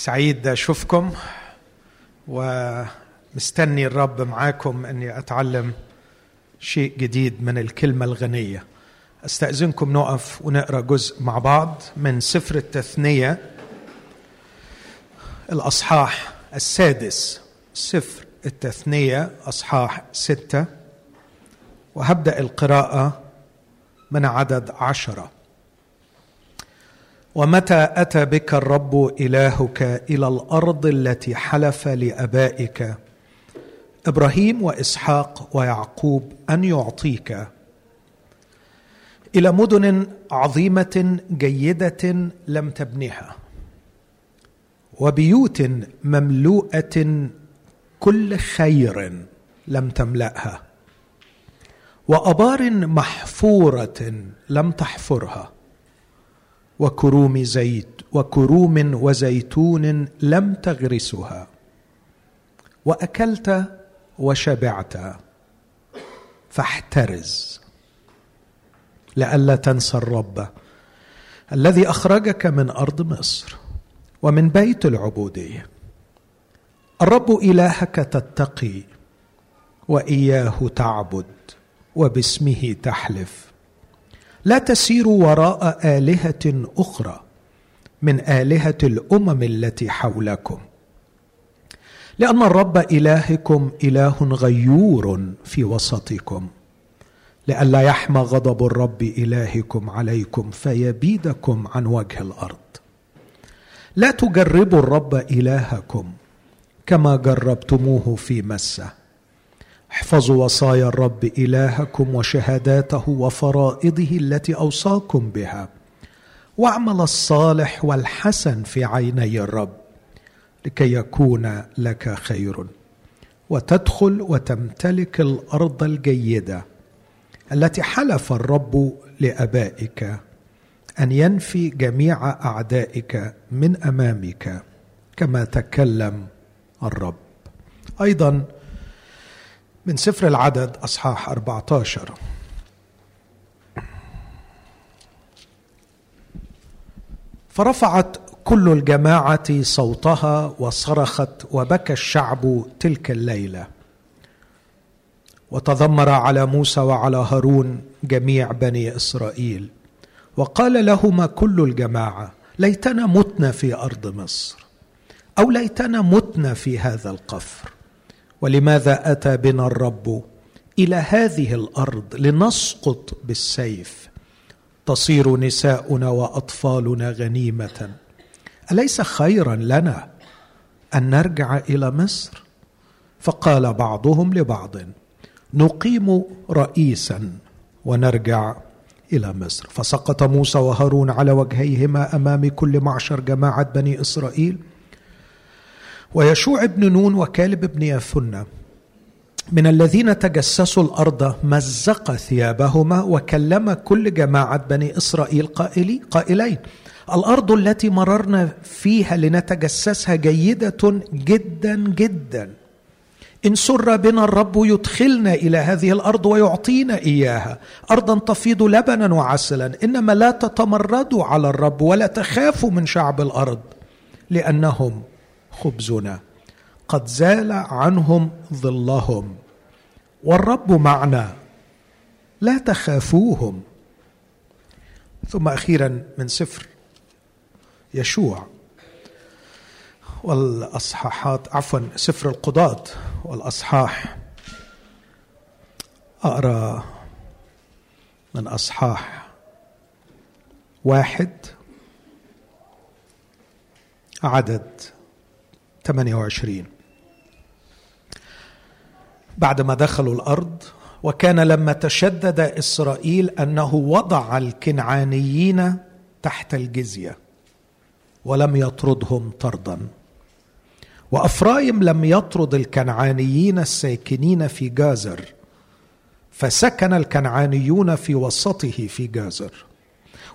سعيد أشوفكم ومستني الرب معاكم إني أتعلم شيء جديد من الكلمة الغنية. أستأذنكم نقف ونقرأ جزء مع بعض من سفر التثنية الأصحاح السادس سفر التثنية أصحاح ستة. وهبدأ القراءة من عدد عشرة. ومتى أتى بك الرب إلهك إلى الأرض التي حلف لأبائك؟ إبراهيم وإسحاق ويعقوب أن يعطيك. إلى مدن عظيمة جيدة لم تبنها وبيوت مملوءة كل خير لم تملأها وأبار محفورة لم تحفرها. وكروم زيت وكروم وزيتون لم تغرسها. وأكلت وشبعت. فاحترز. لئلا تنسى الرب الذي أخرجك من أرض مصر ومن بيت العبوديه الرب إلهك تتقي وإياه تعبد وباسمه تحلف. لا تسيروا وراء آلهة أخرى من آلهة الأمم التي حولكم. لأن الرب إلهكم إله غيور في وسطكم. لئلا يحمى غضب الرب إلهكم عليكم فيبيدكم عن وجه الأرض. لا تجربوا الرب إلهكم كما جربتموه في مسه احفظوا وصايا الرب إلهكم وشهاداته وفرائضه التي أوصاكم بها. واعمل الصالح والحسن في عيني الرب لكي يكون لك خير. وتدخل وتمتلك الأرض الجيدة التي حلف الرب لأبائك أن ينفي جميع أعدائك من أمامك كما تكلم الرب. أيضا من سفر العدد أصحاح 14 فرفعت كل الجماعة صوتها وصرخت وبكى الشعب تلك الليلة. وتذمر على موسى وعلى هارون جميع بني إسرائيل. وقال لهما كل الجماعة ليتنا متنا في أرض مصر أو ليتنا متنا في هذا القفر. ولماذا أتى بنا الرب إلى هذه الأرض لنسقط بالسيف؟ تصير نساؤنا وأطفالنا غنيمة. أليس خيرا لنا أن نرجع إلى مصر؟ فقال بعضهم لبعض نقيم رئيسا ونرجع إلى مصر. فسقط موسى وهارون على وجهيهما أمام كل معشر جماعة بني إسرائيل. ويشوع بن نون وكالب بن يفنة من الذين تجسسوا الأرض مزق ثيابهما وكلم كل جماعة بني إسرائيل قائلي قائلين الأرض التي مررنا فيها لنتجسسها جيدة جدا جدا. إن سر بنا الرب يدخلنا إلى هذه الأرض ويعطينا إياها. أرضا تفيض لبنا وعسلا. إنما لا تتمردوا على الرب ولا تخافوا من شعب الأرض لأنهم خبزنا قد زال عنهم ظلهم. والرب معنا. لا تخافوهم. ثم أخيرا من سفر. يشوع. والأصحاحات عفوا سفر القضاة والأصحاح. أقرأ من أصحاح واحد. عدد. 28 بعدما دخلوا الأرض وكان لما تشدد إسرائيل أنه وضع الكنعانيين تحت الجزية ولم يطردهم طردا. وأفرايم لم يطرد الكنعانيين الساكنين في جازر فسكن الكنعانيون في وسطه في جازر.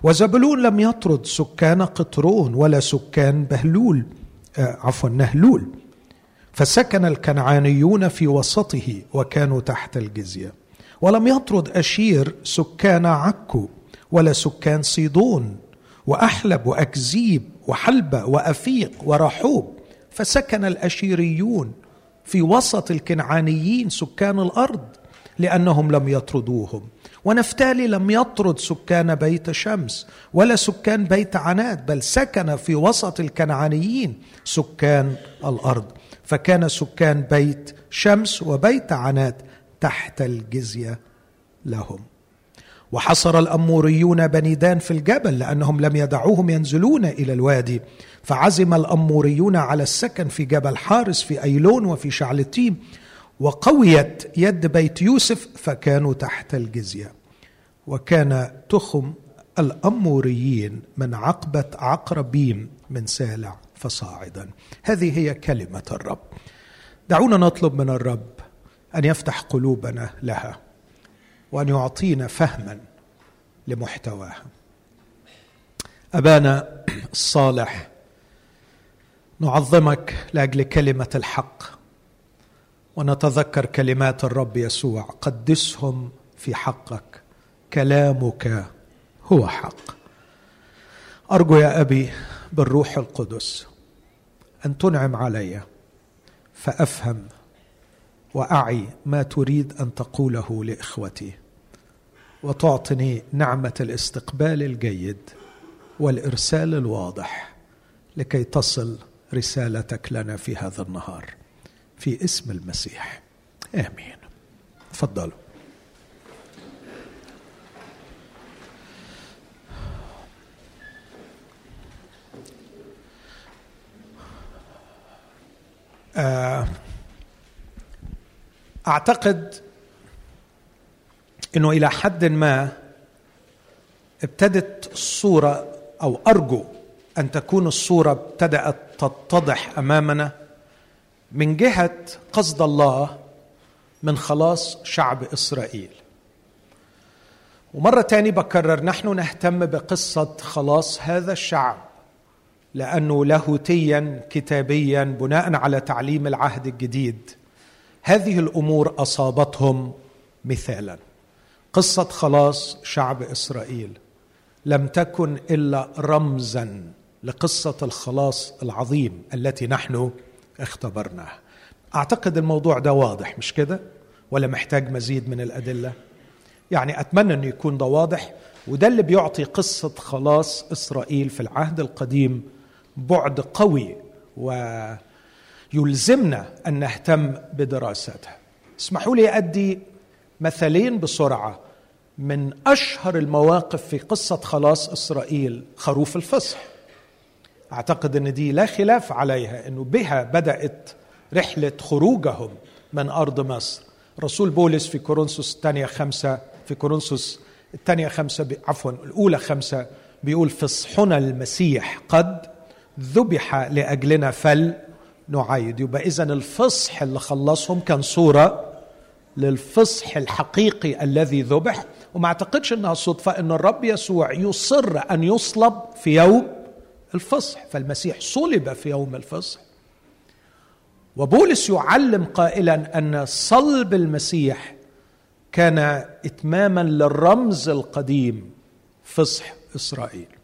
وزبلون لم يطرد سكان قطرون ولا سكان بهلول. عفوا نهلول. فسكن الكنعانيون في وسطه وكانوا تحت الجزية. ولم يطرد أشير سكان عكو ولا سكان صيدون وأحلب وأكزيب وحلبة وأفيق ورحوب. فسكن الأشيريون في وسط الكنعانيين سكان الأرض لأنهم لم يطردوهم. ونفتالي لم يطرد سكان بيت شمس ولا سكان بيت عناد بل سكن في وسط الكنعانيين سكان الأرض. فكان سكان بيت شمس وبيت عناد تحت الجزية لهم. وحصر الأموريون بني دان في الجبل لأنهم لم يدعوهم ينزلون إلى الوادي. فعزم الأموريون على السكن في جبل حارس في أيلون وفي شعلتيم وقويت يد بيت يوسف فكانوا تحت الجزية. وكان تخم الأموريين من عقبة عقربيم من سالع فصاعدا. هذه هي كلمة الرب. دعونا نطلب من الرب أن يفتح قلوبنا لها وأن يعطينا فهما لمحتواها. أبانا الصالح نعظمك لأجل كلمة الحق ونتذكر كلمات الرب يسوع. قدسهم في حقك. كلامك هو حق. أرجو يا أبي بالروح القدس أن تنعم علي فأفهم وأعي ما تريد أن تقوله لإخوتي وتعطني نعمة الاستقبال الجيد والإرسال الواضح لكي تصل رسالتك لنا في هذا النهار في اسم المسيح. آمين. تفضلوا. أعتقد إنه إلى حد ما ابتدت الصورة أو أرجو أن تكون الصورة ابتدأت تتضح أمامنا من جهة قصد الله من خلاص شعب إسرائيل. ومرة تاني بكرر نحن نهتم بقصة خلاص هذا الشعب لأنه لاهوتيا كتابيا بناء على تعليم العهد الجديد. هذه الأمور أصابتهم مثالا. قصة خلاص شعب إسرائيل لم تكن إلا رمزا لقصة الخلاص العظيم التي نحن اختبرناها أعتقد الموضوع ده واضح مش كده؟ ولا محتاج مزيد من الأدلة؟ يعني أتمنى انه يكون ده واضح وده اللي بيعطي قصة خلاص إسرائيل في العهد القديم بعد قوي ويلزمنا أن نهتم بدراستها اسمحوا لي أدي مثلين بسرعة من أشهر المواقف في قصة خلاص إسرائيل خروف الفصح. أعتقد أن دي لا خلاف عليها أنه بها بدأت رحلة خروجهم من أرض مصر. رسول بولس في كورنثوس الثانية خمسة في كورنثوس الثانية خمسة عفوا الأولى خمسة بيقول فصحنا المسيح قد ذبح لأجلنا فل نعيد. يبقى إذا الفصح اللي خلصهم كان صورة للفصح الحقيقي الذي ذبح. وما أعتقدش إنها صدفة إن الرب يسوع يصر أن يصلب في يوم الفصح. فالمسيح صلب في يوم الفصح. وبولس يعلم قائلا أن صلب المسيح كان اتماما للرمز القديم فصح إسرائيل.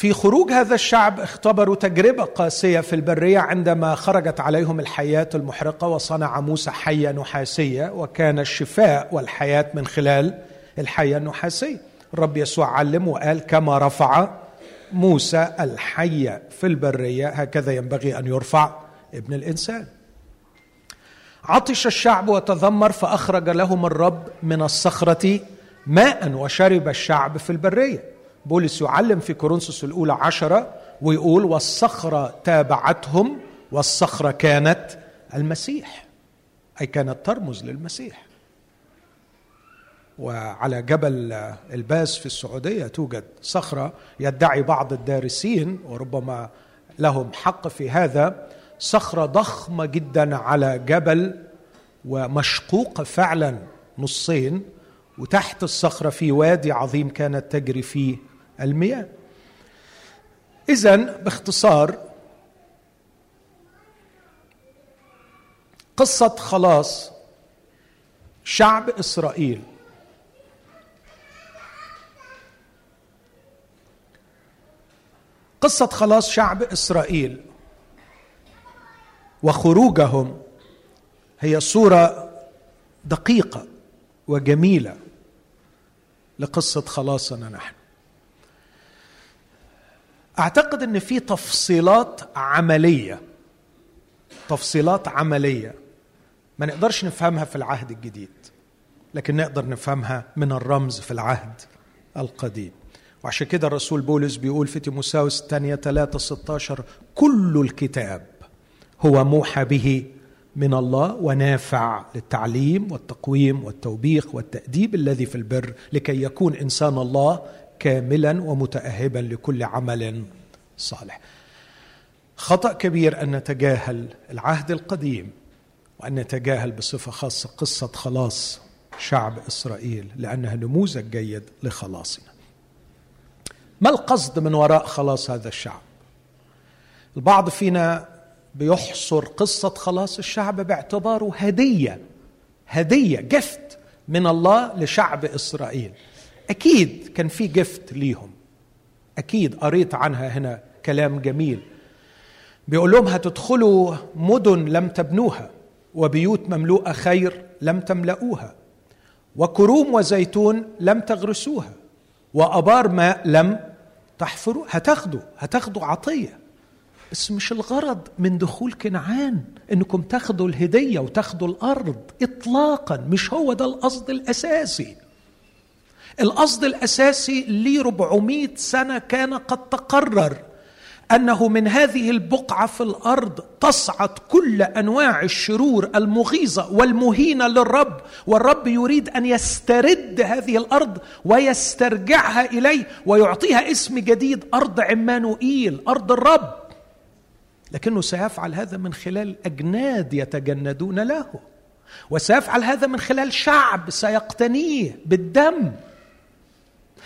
في خروج هذا الشعب اختبروا تجربة قاسية في البرية عندما خرجت عليهم الحياة المحرقة وصنع موسى حية نحاسية وكان الشفاء والحياة من خلال الحية النحاسية. الرب يسوع علم وقال كما رفع موسى الحية في البرية هكذا ينبغي أن يرفع ابن الإنسان. عطش الشعب وتذمر فأخرج لهم الرب من الصخرة ماء وشرب الشعب في البرية. بولس يعلم في كورنثوس الأولى عشرة ويقول والصخرة تابعتهم والصخرة كانت المسيح أي كانت ترمز للمسيح. وعلى جبل الباس في السعودية توجد صخرة يدعي بعض الدارسين وربما لهم حق في هذا صخرة ضخمة جدا على جبل ومشقوقة فعلا نصين وتحت الصخرة في وادي عظيم كانت تجري فيه المياه. اذا باختصار قصة خلاص شعب إسرائيل. قصة خلاص شعب إسرائيل وخروجهم هي صورة دقيقة وجميلة لقصة خلاصنا نحن. أعتقد إن في تفصيلات عملية. تفصيلات عملية. ما نقدرش نفهمها في العهد الجديد لكن نقدر نفهمها من الرمز في العهد القديم. وعشان كده الرسول بولس بيقول في تيموساوس الثانية 3 16 كل الكتاب هو موحى به من الله ونافع للتعليم والتقويم والتوبيخ والتأديب الذي في البر لكي يكون إنسان الله كاملا ومتأهبا لكل عمل صالح. خطأ كبير أن نتجاهل العهد القديم وأن نتجاهل بصفة خاصة قصة خلاص شعب إسرائيل لأنها نموذج جيد لخلاصنا. ما القصد من وراء خلاص هذا الشعب؟ البعض فينا بيحصر قصة خلاص الشعب باعتباره هدية هدية جفت من الله لشعب إسرائيل. أكيد كان في جفت ليهم. أكيد قريت عنها هنا كلام جميل. بيقول لهم هتدخلوا مدن لم تبنوها وبيوت مملوءة خير لم تملؤوها وكروم وزيتون لم تغرسوها وأبار ماء لم تحفروا هتاخدوا هتاخدوا عطية. بس مش الغرض من دخول كنعان إنكم تاخدوا الهدية وتاخدوا الأرض إطلاقا مش هو ده القصد الأساسي. القصد الأساسي لي 400 سنة كان قد تقرر أنه من هذه البقعة في الأرض تصعد كل أنواع الشرور المغيظة والمهينة للرب والرب يريد أن يسترد هذه الأرض ويسترجعها إليه ويعطيها اسم جديد أرض عمانوئيل أرض الرب. لكنه سيفعل هذا من خلال أجناد يتجندون له وسيفعل هذا من خلال شعب سيقتنيه بالدم.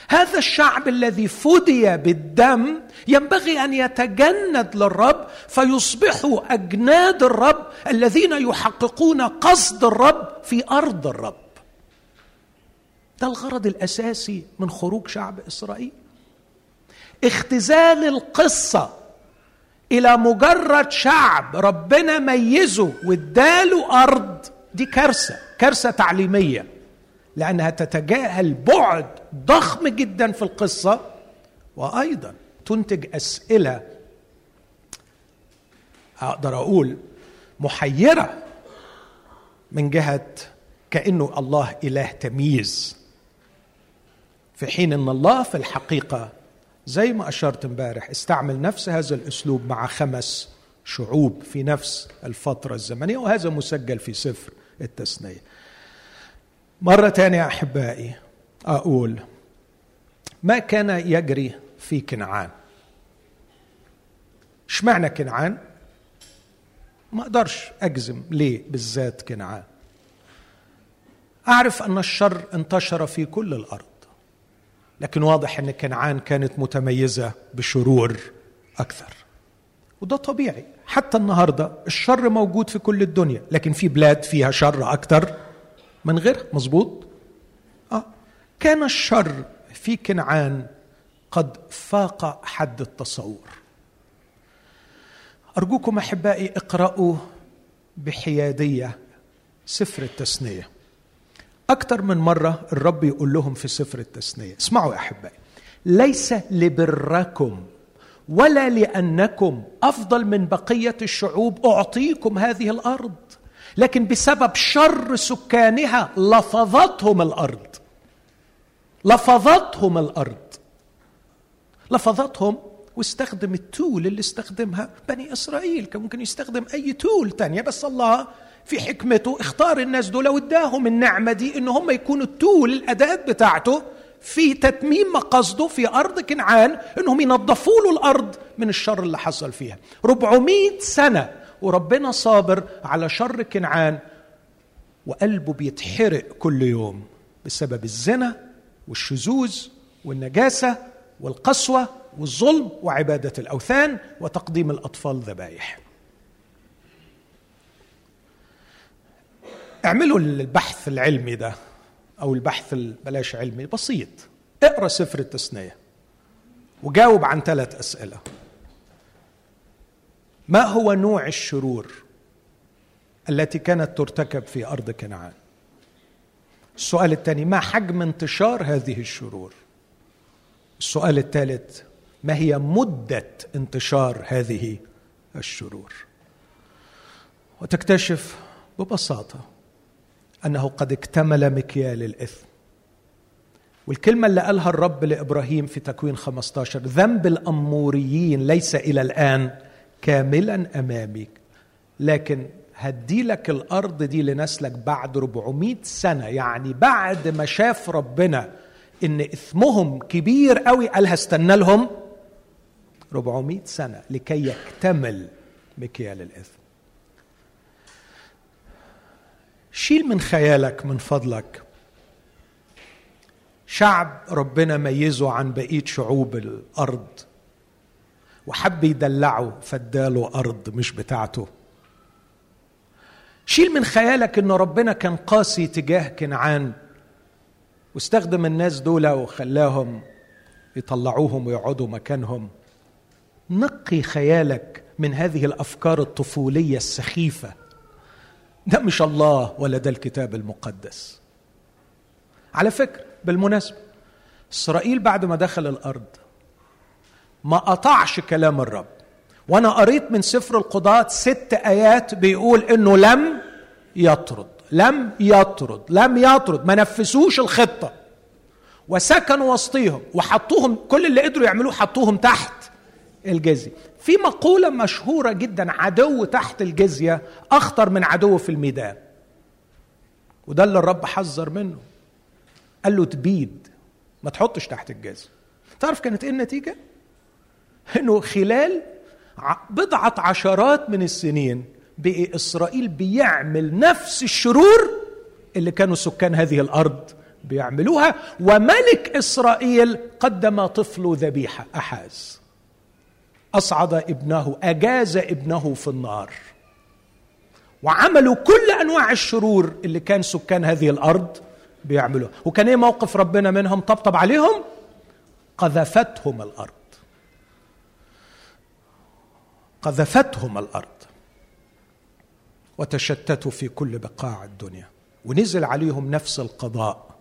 هذا الشعب الذي فدي بالدم ينبغي أن يتجند للرب فيصبحوا أجناد الرب الذين يحققون قصد الرب في أرض الرب. ده الغرض الأساسي من خروج شعب إسرائيل. اختزال القصة إلى مجرد شعب ربنا ميزه واداله أرض دي كارثة كارثة تعليمية. لأنها تتجاهل بعد ضخم جدا في القصة وأيضا تنتج أسئلة أقدر أقول محيرة من جهة كأنه الله إله تمييز. في حين إن الله في الحقيقة زي ما أشرت امبارح استعمل نفس هذا الأسلوب مع خمس شعوب في نفس الفترة الزمنية وهذا مسجل في سفر التثنيه مرة ثانية أحبائي أقول ما كان يجري في كنعان؟ اشمعنى كنعان؟ ما أقدرش أجزم ليه بالذات كنعان. أعرف أن الشر انتشر في كل الأرض لكن واضح أن كنعان كانت متميزة بشرور أكثر. وده طبيعي حتى النهارده الشر موجود في كل الدنيا لكن في بلاد فيها شر أكثر من غيرها مظبوط. آه. كان الشر في كنعان قد فاق حد التصور. أرجوكم أحبائي اقرأوا بحيادية سفر التثنية. أكثر من مرة الرب يقول لهم في سفر التثنية. اسمعوا يا أحبائي. ليس لبركم ولا لأنكم أفضل من بقية الشعوب. أعطيكم هذه الأرض. لكن بسبب شر سكانها لفظتهم الأرض. لفظتهم الأرض. لفظتهم واستخدم التول اللي استخدمها بني إسرائيل كان ممكن يستخدم أي تول تانية بس الله في حكمته اختار الناس دول واداهم النعمة دي إن هم يكونوا التول الأداة بتاعته في تتميم مقاصده في أرض كنعان إنهم ينظفوا له الأرض من الشر اللي حصل فيها. 400 سنة وربنا صابر على شر كنعان وقلبه بيتحرق كل يوم بسبب الزنا والشذوذ والنجاسة والقسوة والظلم وعبادة الأوثان وتقديم الأطفال ذبائح اعملوا البحث العلمي ده أو البحث بلاش علمي بسيط. اقرأ سفر التثنيه وجاوب عن ثلاث أسئلة. ما هو نوع الشرور التي كانت ترتكب في أرض كنعان؟ السؤال الثاني ما حجم انتشار هذه الشرور؟ السؤال الثالث ما هي مدة انتشار هذه الشرور؟ وتكتشف ببساطة أنه قد اكتمل مكيال الإثم. والكلمة اللي قالها الرب لإبراهيم في تكوين 15 ذنب الأموريين ليس إلى الآن كاملا امامي لكن هدي لك الأرض دي لنسلك بعد 400 سنة. يعني بعد ما شاف ربنا إن إثمهم كبير قوي قال هستنى لهم 400 سنة لكي يكتمل مكيال الإثم. شيل من خيالك من فضلك. شعب ربنا ميزه عن بقية شعوب الأرض. وحب يدلعه فاداله أرض مش بتاعته. شيل من خيالك ان ربنا كان قاسي تجاه كنعان واستخدم الناس دول وخلاهم يطلعوهم ويقعدوا مكانهم. نقي خيالك من هذه الأفكار الطفولية السخيفة. ده مش الله ولا ده الكتاب المقدس. على فكرة بالمناسبة إسرائيل بعد ما دخل الأرض ما قطعش كلام الرب. وأنا قريت من سفر القضاة ست آيات بيقول إنه لم يطرد لم يطرد لم يطرد ما نفذوش الخطة. وسكنوا وسطيهم وحطوهم كل اللي قدروا يعملوه حطوهم تحت الجزية. في مقولة مشهورة جدا عدو تحت الجزية أخطر من عدو في الميدان. وده اللي الرب حذر منه. قال له تبيد ما تحطش تحت الجزية. تعرف كانت إيه النتيجة؟ إنه خلال بضعة عشرات من السنين بقي اسرائيل بيعمل نفس الشرور اللي كانوا سكان هذه الأرض بيعملوها وملك إسرائيل قدم طفل ذبيحة أحاز. أصعد ابنه أجاز ابنه في النار. وعملوا كل أنواع الشرور اللي كان سكان هذه الأرض بيعملوها. وكان إيه موقف ربنا منهم؟ طبطب عليهم؟ قذفتهم الأرض. قذفتهم الأرض وتشتتوا في كل بقاع الدنيا. ونزل عليهم نفس القضاء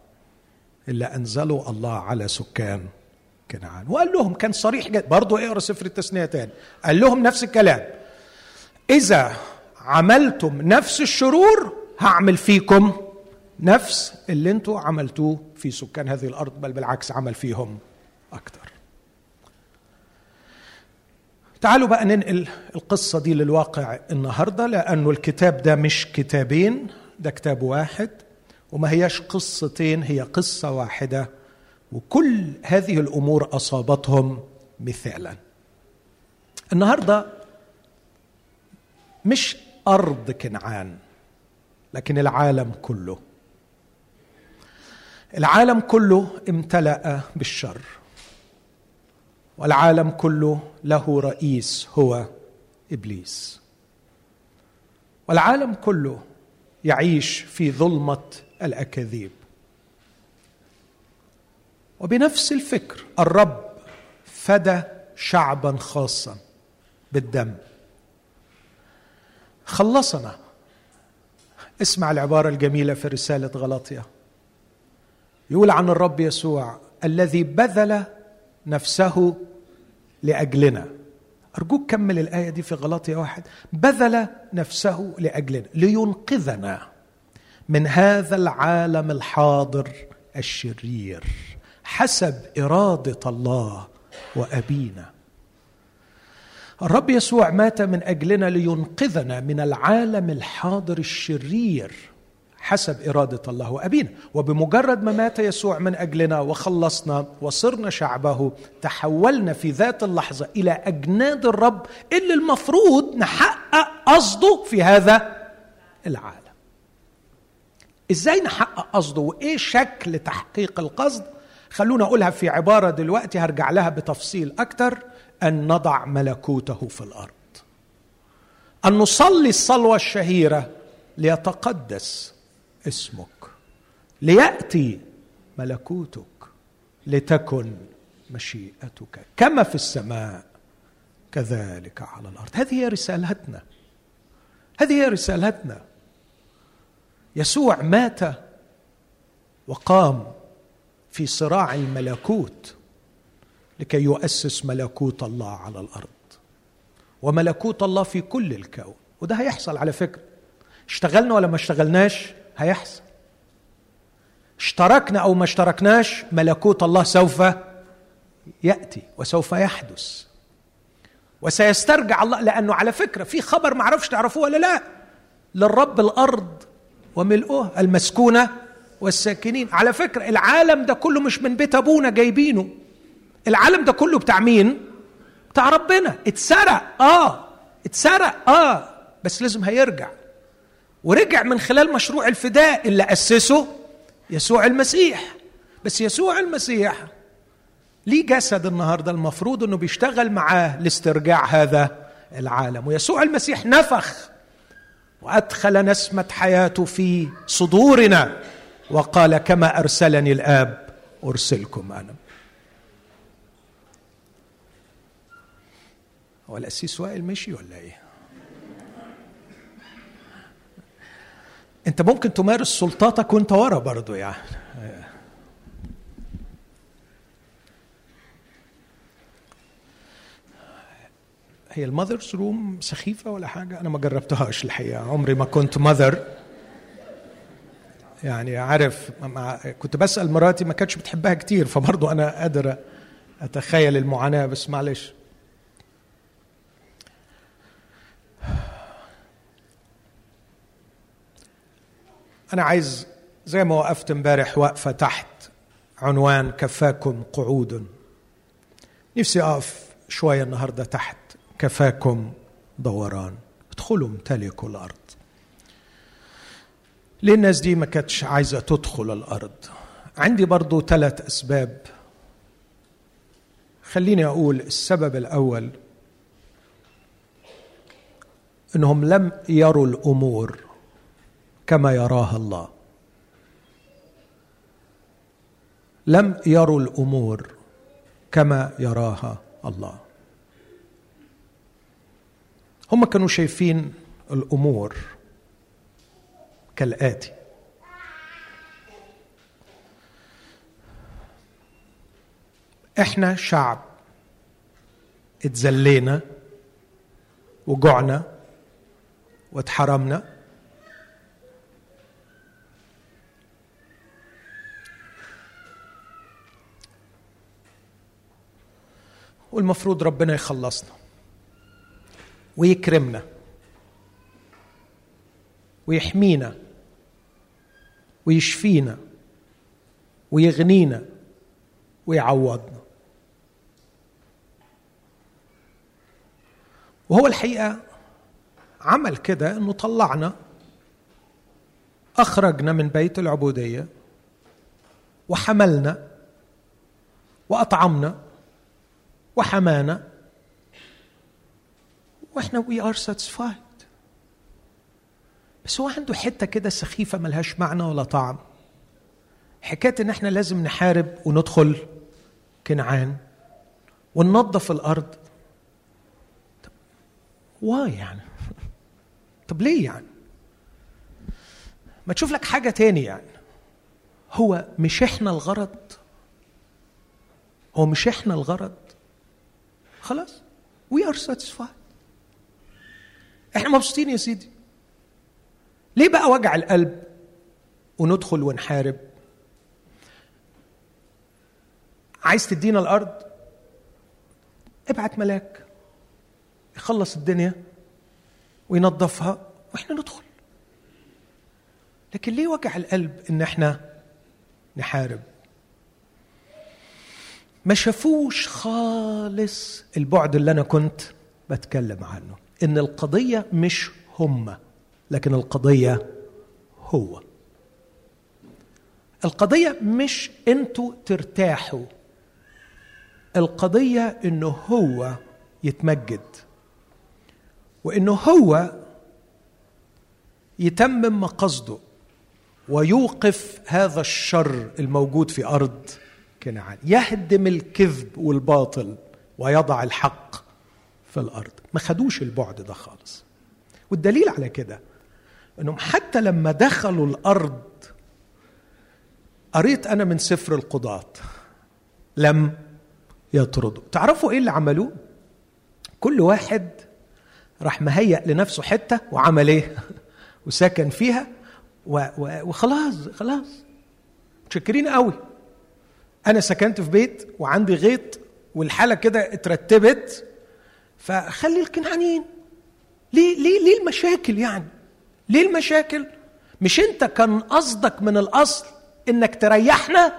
اللي انزله الله على سكان كنعان. وقال لهم كان صريح جدا. برضه اقرأ سفر التثنيه تاني. قال لهم نفس الكلام. إذا عملتم نفس الشرور هعمل فيكم نفس اللي أنتم عملتوه في سكان هذه الأرض بل بالعكس عمل فيهم أكثر تعالوا بقى ننقل القصة دي للواقع النهاردة لأنه الكتاب ده مش كتابين ده كتاب واحد وما هياش قصتين هي قصة واحدة وكل هذه الأمور أصابتهم مثالا. النهاردة مش أرض كنعان لكن العالم كله. العالم كله امتلأ بالشر. والعالم كله له رئيس هو إبليس. والعالم كله يعيش في ظلمة الأكاذيب. وبنفس الفكر الرب فدى شعبا خاصا بالدم. خلصنا. اسمع العبارة الجميلة في رسالة غلاطيا يقول عن الرب يسوع الذي بذل نفسه لأجلنا. أرجوك كمل الآية دي في غلاطيا واحد. بذل نفسه لأجلنا لينقذنا من هذا العالم الحاضر الشرير. حسب إرادة الله وأبينا. الرب يسوع مات من أجلنا لينقذنا من العالم الحاضر الشرير. حسب إرادة الله وأبينا. وبمجرد ما مات يسوع من أجلنا وخلصنا وصرنا شعبه تحولنا في ذات اللحظة إلى أجناد الرب اللي المفروض نحقق قصده في هذا العالم. إزاي نحقق قصده؟ وإيه شكل تحقيق القصد؟ خلونا أقولها في عبارة دلوقتي هرجع لها بتفصيل أكثر أن نضع ملكوته في الأرض. أن نصلي الصلوة الشهيرة ليتقدس اسمك. ليأتي ملكوتك لتكن مشيئتك. كما في السماء كذلك على الأرض. هذه هي رسالتنا. هذه هي رسالتنا. يسوع مات وقام في صراع الملكوت لكي يؤسس ملكوت الله على الأرض. وملكوت الله في كل الكون. وده هيحصل على فكرة. اشتغلنا ولا ما اشتغلناش؟ هيحصل. اشتركنا أو ما اشتركناش ملكوت الله سوف يأتي وسوف يحدث. وسيسترجع الله لأنه على فكرة في خبر ما أعرفش تعرفوه ولا لا. للرب الأرض وملؤها المسكونة والساكنين. على فكرة العالم ده كله مش من بيت أبونا جايبينه. العالم ده كله بتاع مين؟ بتاع ربنا. اتسرق. آه. اتسرق. آه. بس لازم هيرجع. ورجع من خلال مشروع الفداء اللي أسسه يسوع المسيح. بس يسوع المسيح ليه جسد النهارده المفروض إنه بيشتغل معاه لاسترجاع هذا العالم؟ ويسوع المسيح نفخ وأدخل نسمة حياته في صدورنا وقال كما أرسلني الآب أرسلكم أنا. هو الأسيس وائل مشي ولا إيه؟ انت ممكن تمارس سلطاتك وانت ورا برضو يعني. هي المذرز روم سخيفة ولا حاجة؟ أنا ما جربتهاش الحقيقة عمري ما كنت مذر. يعني عارف مع كنت بسأل مراتي ما كانتش بتحبها كتير فبرضه أنا قادر أتخيل المعاناة بس معلش. أنا عايز زي ما وقفت امبارح وقفة تحت عنوان كفاكم قعود. نفسي أقف شوية النهارده تحت. كفاكم دوران. ادخلوا امتلكوا الأرض. ليه الناس دي ما كانتش عايزة تدخل الأرض؟ عندي برضو ثلاث أسباب. خليني أقول السبب الأول إنهم لم يروا الأمور. كما يراها الله. لم يروا الأمور كما يراها الله. هم كانوا شايفين الأمور كالآتي. إحنا شعب اتذلينا وجعنا واتحرمنا والمفروض ربنا يخلصنا ويكرمنا ويحمينا ويشفينا ويغنينا ويعوضنا. وهو الحقيقة عمل كده إنه طلعنا أخرجنا من بيت العبودية وحملنا وأطعمنا وحمانا. وإحنا we are satisfied بس هو عنده حتة كده سخيفة ملهاش معنى ولا طعم. حكاية إن إحنا لازم نحارب وندخل كنعان وننظف الأرض. طب why يعني؟ طب ليه يعني؟ ما تشوف لك حاجة تاني يعني. هو مش إحنا الغرض. هو مش إحنا الغرض. خلاص. we are satisfied إحنا مبسوطين يا سيدي. ليه بقى وجع القلب وندخل ونحارب؟ عايز تدينا الأرض؟ ابعت ملاك. يخلص الدنيا وينظفها وإحنا ندخل. لكن ليه وجع القلب إن إحنا نحارب؟ ما شافوش خالص البعد اللي أنا كنت بتكلم عنه. إن القضية مش هم لكن القضية هو. القضية مش أنتوا ترتاحوا. القضية انه هو يتمجد. وانه هو يتمم مقصده. ويوقف هذا الشر الموجود في أرض كنعان يهدم الكذب والباطل ويضع الحق في الأرض. ما خدوش البعد ده خالص. والدليل على كده إنهم حتى لما دخلوا الأرض قريت أنا من سفر القضاة لم يطردوا. تعرفوا إيه اللي عملوه؟ كل واحد راح مهيأ لنفسه حتة وعمل إيه؟ وسكن فيها وخلاص خلاص. متشكرين قوي أنا سكنت في بيت وعندي غيط والحالة كده اترتبت فخلي الكنعانيين ليه ليه ليه المشاكل يعني؟ ليه المشاكل؟ مش أنت كان قصدك من الأصل إنك تريحنا؟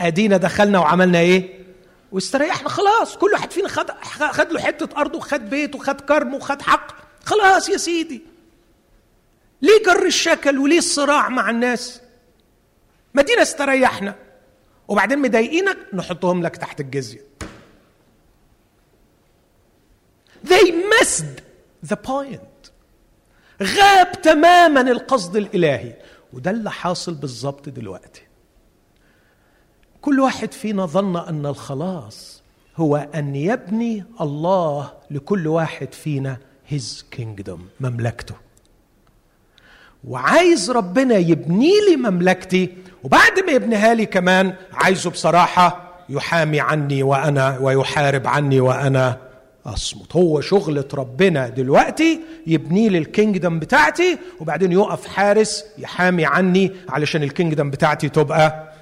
أدينا دخلنا وعملنا إيه؟ واستريحنا خلاص. كل واحد فينا خد خد له حتة ارض وخد بيت وخد كرم وخد حق. خلاص يا سيدي. ليه جر الشكل وليه الصراع مع الناس؟ ما استريحنا. وبعدين مضايقينك نحطهم لك تحت الجزية. They missed the point. غاب تماما القصد الإلهي. وده اللي حاصل بالظبط دلوقتي. كل واحد فينا ظن أن الخلاص هو أن يبني الله لكل واحد فينا his kingdom مملكته. وعايز ربنا يبني لي مملكتي وبعد ما يبنيها لي كمان عايزه بصراحة يحامي عني وأنا ويحارب عني وأنا أصمت. هو شغلة ربنا دلوقتي يبني لي الكينجدم بتاعتي وبعدين يقف حارس يحامي عني علشان الكينجدم بتاعتي تبقى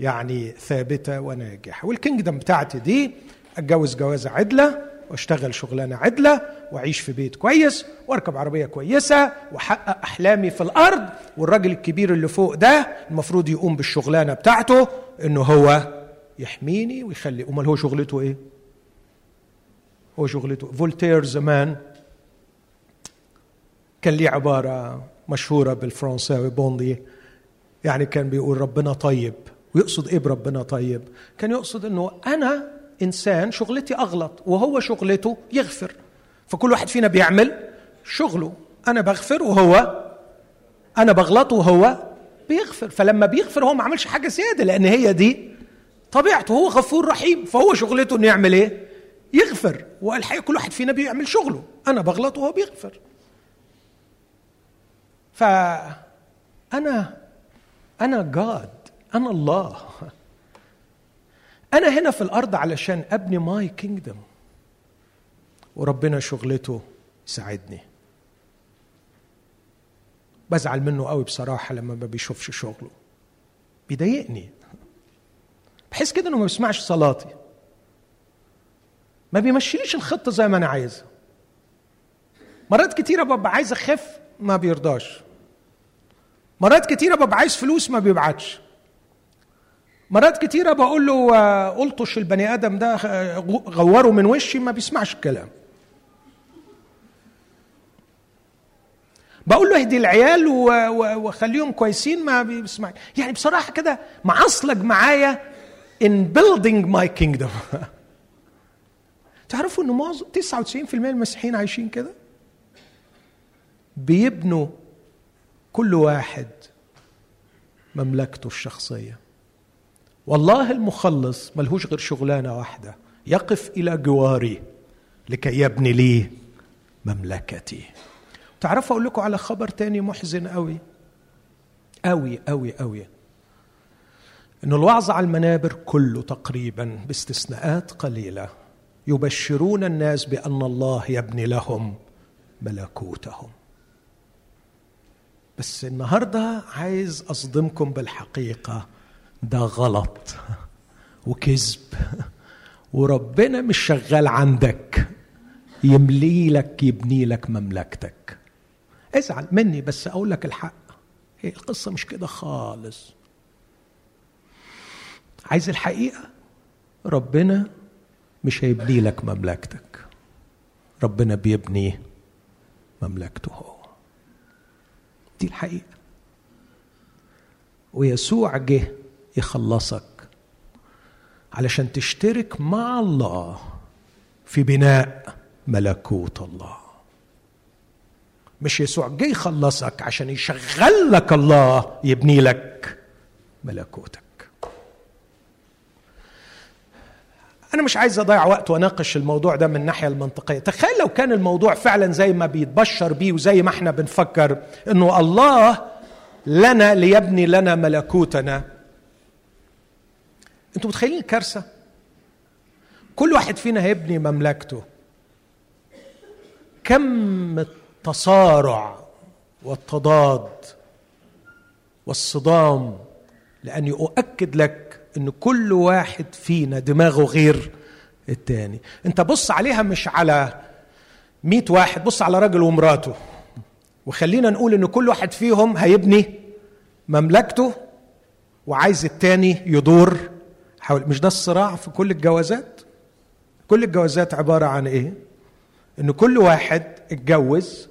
يعني ثابتة وناجحة. والكينجدم بتاعتي دي أتجوز جوازة عدلة واشتغل شغلانة عدلة واعيش في بيت كويس واركب عربية كويسة واحقق أحلامي في الأرض والراجل الكبير اللي فوق ده المفروض يقوم بالشغلانة بتاعته إنه هو يحميني ويخلي أمال هو شغلته إيه؟ هو شغلته. فولتير زمان كان ليه عبارة مشهورة بالفرنساوي بوندي. يعني كان بيقول ربنا طيب ويقصد إيه بربنا طيب؟ كان يقصد إنه أنا إنسان شغلتي أغلط وهو شغلته يغفر. فكل واحد فينا بيعمل شغله. أنا بغفر وهو أنا بغلط وهو بيغفر. فلما بيغفر هو ما عملش حاجة زيادة لأن هي دي طبيعته. هو غفور رحيم فهو شغلته إنه يعمل إيه؟ يغفر. والحقيقة كل واحد فينا بيعمل شغله. أنا بغلط وهو بيغفر. فأنا أنا جاد أنا الله. أنا هنا في الأرض علشان أبني ماي كينجدم وربنا شغلته يساعدني بزعل منه قوي بصراحة لما ما بيشوفش شغله. بيضايقني. بحس كده إنه ما بيسمعش صلاتي. ما بيمشيليش الخطة زي ما أنا عايزها. مرات كتيرة ببقى عايز أخف ما بيرضاش. مرات كتيرة ببقى عايز فلوس ما بيبعتش. مرات كتيرة بقول له ألطش البني آدم ده غوره من وشي ما بيسمعش الكلام. بقول له اهدي العيال وخليهم كويسين ما بيسمعش يعني بصراحة كده معصلج معايا in building my kingdom. تعرفوا ان معظم 99% من المسيحيين عايشين كده؟ بيبنوا كل واحد مملكته الشخصية. والله المخلص ملهوش غير شغلانة واحدة يقف إلى جواري لكي يبني لي مملكتي. تعرفوا أقول لكم على خبر تاني محزن قوي قوي قوي قوي ان الوعظ على المنابر كله تقريبا باستثناءات قليلة يبشرون الناس بأن الله يبني لهم ملكوتهم. بس النهارده عايز أصدمكم بالحقيقة. ده غلط وكذب. وربنا مش شغال عندك يملي لك يبني لك مملكتك. ازعل مني بس أقول لك الحق. هي القصة مش كده خالص. عايز الحقيقة؟ ربنا مش هيبني لك مملكتك. ربنا بيبني مملكته هو. دي الحقيقة. ويسوع جه يخلصك. علشان تشترك مع الله في بناء ملكوت الله. مش يسوع جه يخلصك عشان يشغل لك الله يبني لك ملكوتك. أنا مش عايز أضيع وقت وأناقش الموضوع ده من الناحية المنطقية. تخيل لو كان الموضوع فعلا زي ما بيتبشر بيه وزي ما إحنا بنفكر إنه الله لنا ليبني لنا ملكوتنا. أنتوا متخيلين الكارثة؟ كل واحد فينا هيبني مملكته. كم التصارع والتضاد والصدام لأني أؤكد لك إن كل واحد فينا دماغه غير التاني. أنت بص عليها مش على مئة واحد بص على راجل ومراته. وخلينا نقول إن كل واحد فيهم هيبني مملكته وعايز التاني يدور حول مش ده الصراع في كل الجوازات؟ كل الجوازات عبارة عن إيه؟ إن كل واحد اتجوز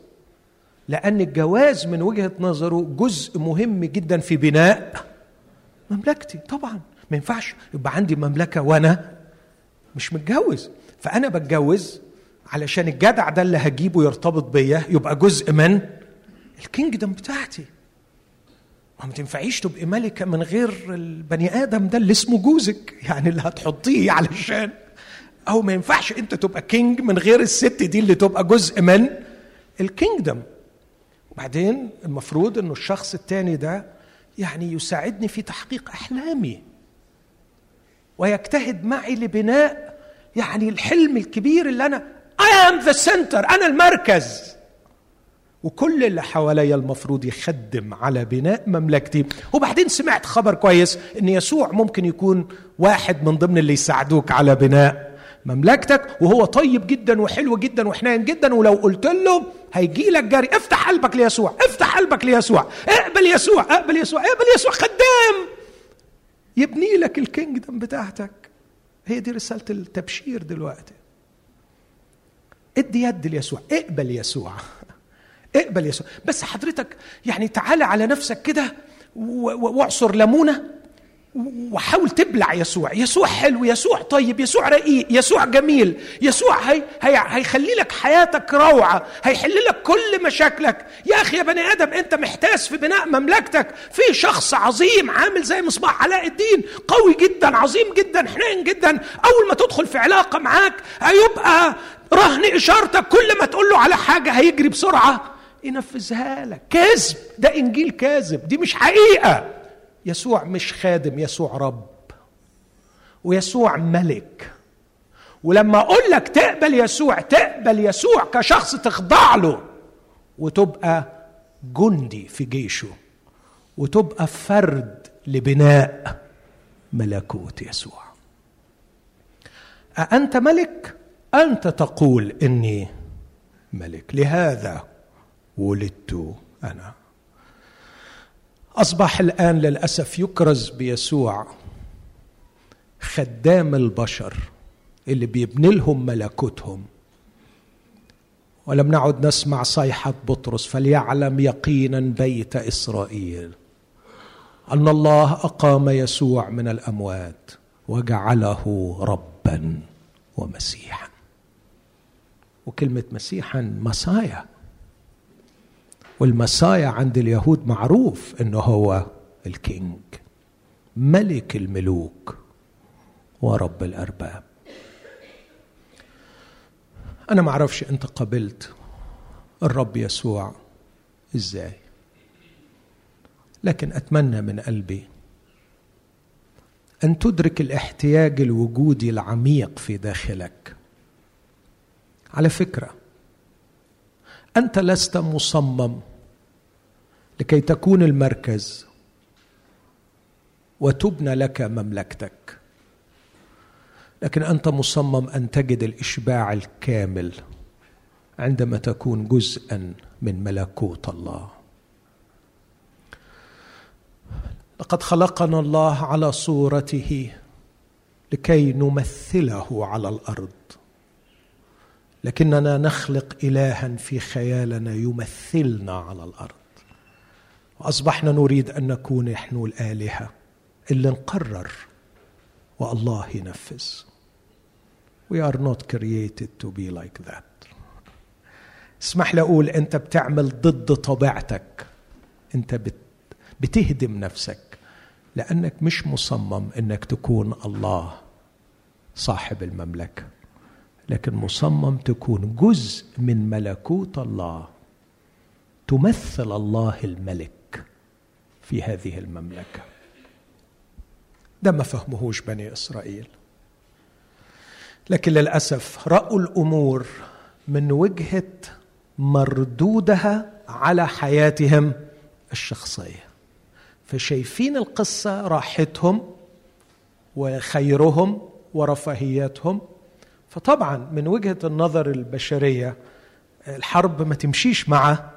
لأن الجواز من وجهة نظره جزء مهم جدا في بناء مملكتي. طبعا ما ينفعش يبقى عندي مملكة وأنا مش متجوز. فأنا بتجوز علشان الجدع ده اللي هجيبه يرتبط بيا يبقى جزء من الكينجدم بتاعتي. ما تنفعيش تبقي ملكة من غير البني آدم ده اللي اسمه جوزك يعني اللي هتحطيه علشان. أو ما ينفعش أنت تبقى كينج من غير الست دي اللي تبقى جزء من الكينجدم وبعدين المفروض أنه الشخص التاني ده يعني يساعدني في تحقيق أحلامي. ويجتهد معي لبناء يعني الحلم الكبير اللي أنا I am the center أنا المركز. وكل اللي حواليا المفروض يخدم على بناء مملكتي. وبعدين سمعت خبر كويس إن يسوع ممكن يكون واحد من ضمن اللي يساعدوك على بناء مملكتك وهو طيب جدا وحلو جدا وحنين جدا ولو قلت له هيجي لك جري افتح قلبك ليسوع افتح قلبك ليسوع اقبل يسوع اقبل يسوع اقبل يسوع خدام! يبني لك الكينجدم بتاعتك. هي دي رسالة التبشير دلوقتي. ادي يد ليسوع اقبل يسوع. اقبل يسوع بس حضرتك يعني تعالى على نفسك كده واعصر ليمونة وحاول تبلع يسوع. يسوع حلو يسوع طيب يسوع رقيق يسوع جميل يسوع هي هي هيخلي لك حياتك روعة هيحل لك كل مشاكلك. يا أخي يا بني آدم أنت محتاس في بناء مملكتك. في شخص عظيم عامل زي مصباح علاء الدين قوي جدا عظيم جدا حنين جدا. أول ما تدخل في علاقة معاك هيبقى رهن إشارتك. كل ما تقول له على حاجة هيجري بسرعة. ينفذها لك. كذب ده إنجيل كاذب. دي مش حقيقة. يسوع مش خادم يسوع رب. ويسوع ملك. ولما أقول لك تقبل يسوع تقبل يسوع كشخص تخضع له وتبقى جندي في جيشه وتبقى فرد لبناء ملكوت يسوع. أأنت ملك؟ أنت تقول إني ملك. لهذا ولدت أنا. أصبح الآن للأسف يكرز بيسوع خدام البشر اللي بيبني لهم ملكوتهم. ولم نعد نسمع صيحة بطرس فليعلم يقينا بيت إسرائيل أن الله أقام يسوع من الأموات وجعله ربا ومسيحا. وكلمة مسيحا مسايا. والمسايا عند اليهود معروف إنه هو الكينج ملك الملوك ورب الأرباب. أنا ما أعرفش أنت قبلت الرب يسوع إزاي لكن أتمنى من قلبي أن تدرك الاحتياج الوجودي العميق في داخلك. على فكرة أنت لست مصمم. لكي تكون المركز. وتبنى لك مملكتك. لكن أنت مصمم أن تجد الإشباع الكامل عندما تكون جزءا من ملكوت الله. لقد خلقنا الله على صورته لكي نمثله على الأرض. لكننا نخلق الها في خيالنا يمثلنا على الأرض. واصبحنا نريد أن نكون نحن الآلهة. اللي نقرر والله ينفذ. We are not created to be like that. اسمح لي أقول أنت بتعمل ضد طبيعتك. أنت بت بتهدم نفسك. لأنك مش مصمم أنك تكون الله صاحب المملكة. لكن مصمم تكون جزء من ملكوت الله. تمثل الله الملك. في هذه المملكة. ده ما فهمهوش بني إسرائيل. لكن للأسف رأوا الأمور من وجهة مردودها على حياتهم الشخصية. فشايفين القصة راحتهم وخيرهم ورفاهيتهم فطبعا من وجهة النظر البشرية الحرب ما تمشيش مع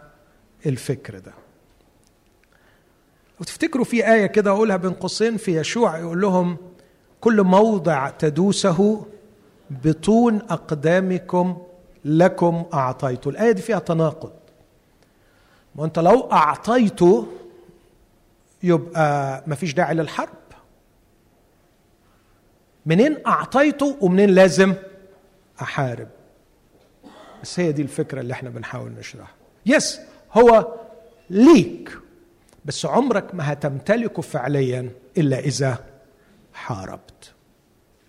الفكر ده. وتفتكروا في آية كده أقولها بين قوسين في يشوع يقول لهم كل موضع تدوسه بطون أقدامكم لكم أعطيت الآية دي فيها تناقض. ما أنت لو أعطيته يبقى ما فيش داعي للحرب. منين أعطيته ومنين لازم أحارب؟ بس هي دي الفكرة اللي إحنا بنحاول نشرحها. يس هو ليك. بس عمرك ما هتمتلكه فعليا إلا إذا حاربت.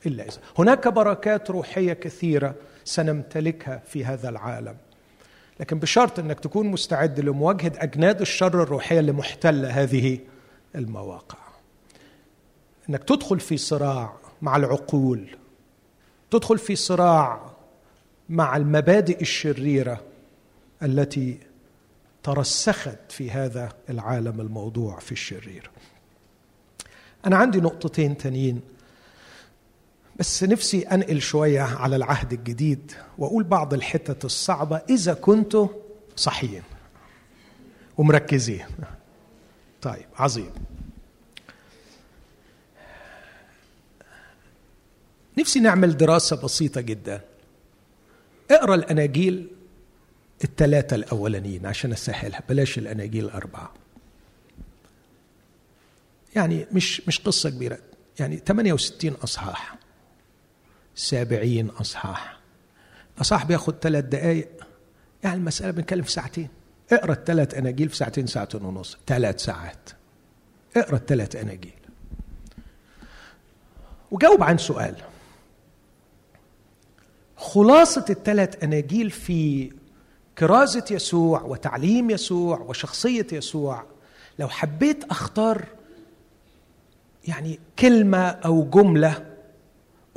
إلا إذا. هناك بركات روحية كثيرة سنمتلكها في هذا العالم. لكن بشرط إنك تكون مستعد لمواجهة أجناد الشر الروحية اللي محتلة هذه المواقع. إنك تدخل في صراع مع العقول. تدخل في صراع مع المبادئ الشريرة التي ترسخت في هذا العالم الموضوع في الشرير. أنا عندي نقطتين تانيين بس نفسي أنقل شوية على العهد الجديد وأقول بعض الحتت الصعبة إذا كنتوا صحيين ومركزين. طيب عظيم. نفسي نعمل دراسة بسيطة جدا. اقرأ الأناجيل الثلاثة الأولانيين عشان أسهلها. بلاش الأناجيل الأربعة يعني مش مش قصة كبيرة. يعني 68 أصحاح. 70 أصحاح. أصحاح بياخد ثلاث دقايق. يعني المسألة بنتكلم في ساعتين. اقرأ الثلاث أناجيل في ساعتين ساعتين ونص. ثلاث ساعات. اقرأ الثلاث أناجيل. وجاوب عن سؤال. خلاصة الثلاث أناجيل في كرازة يسوع وتعليم يسوع وشخصية يسوع لو حبيت أختار يعني كلمة أو جملة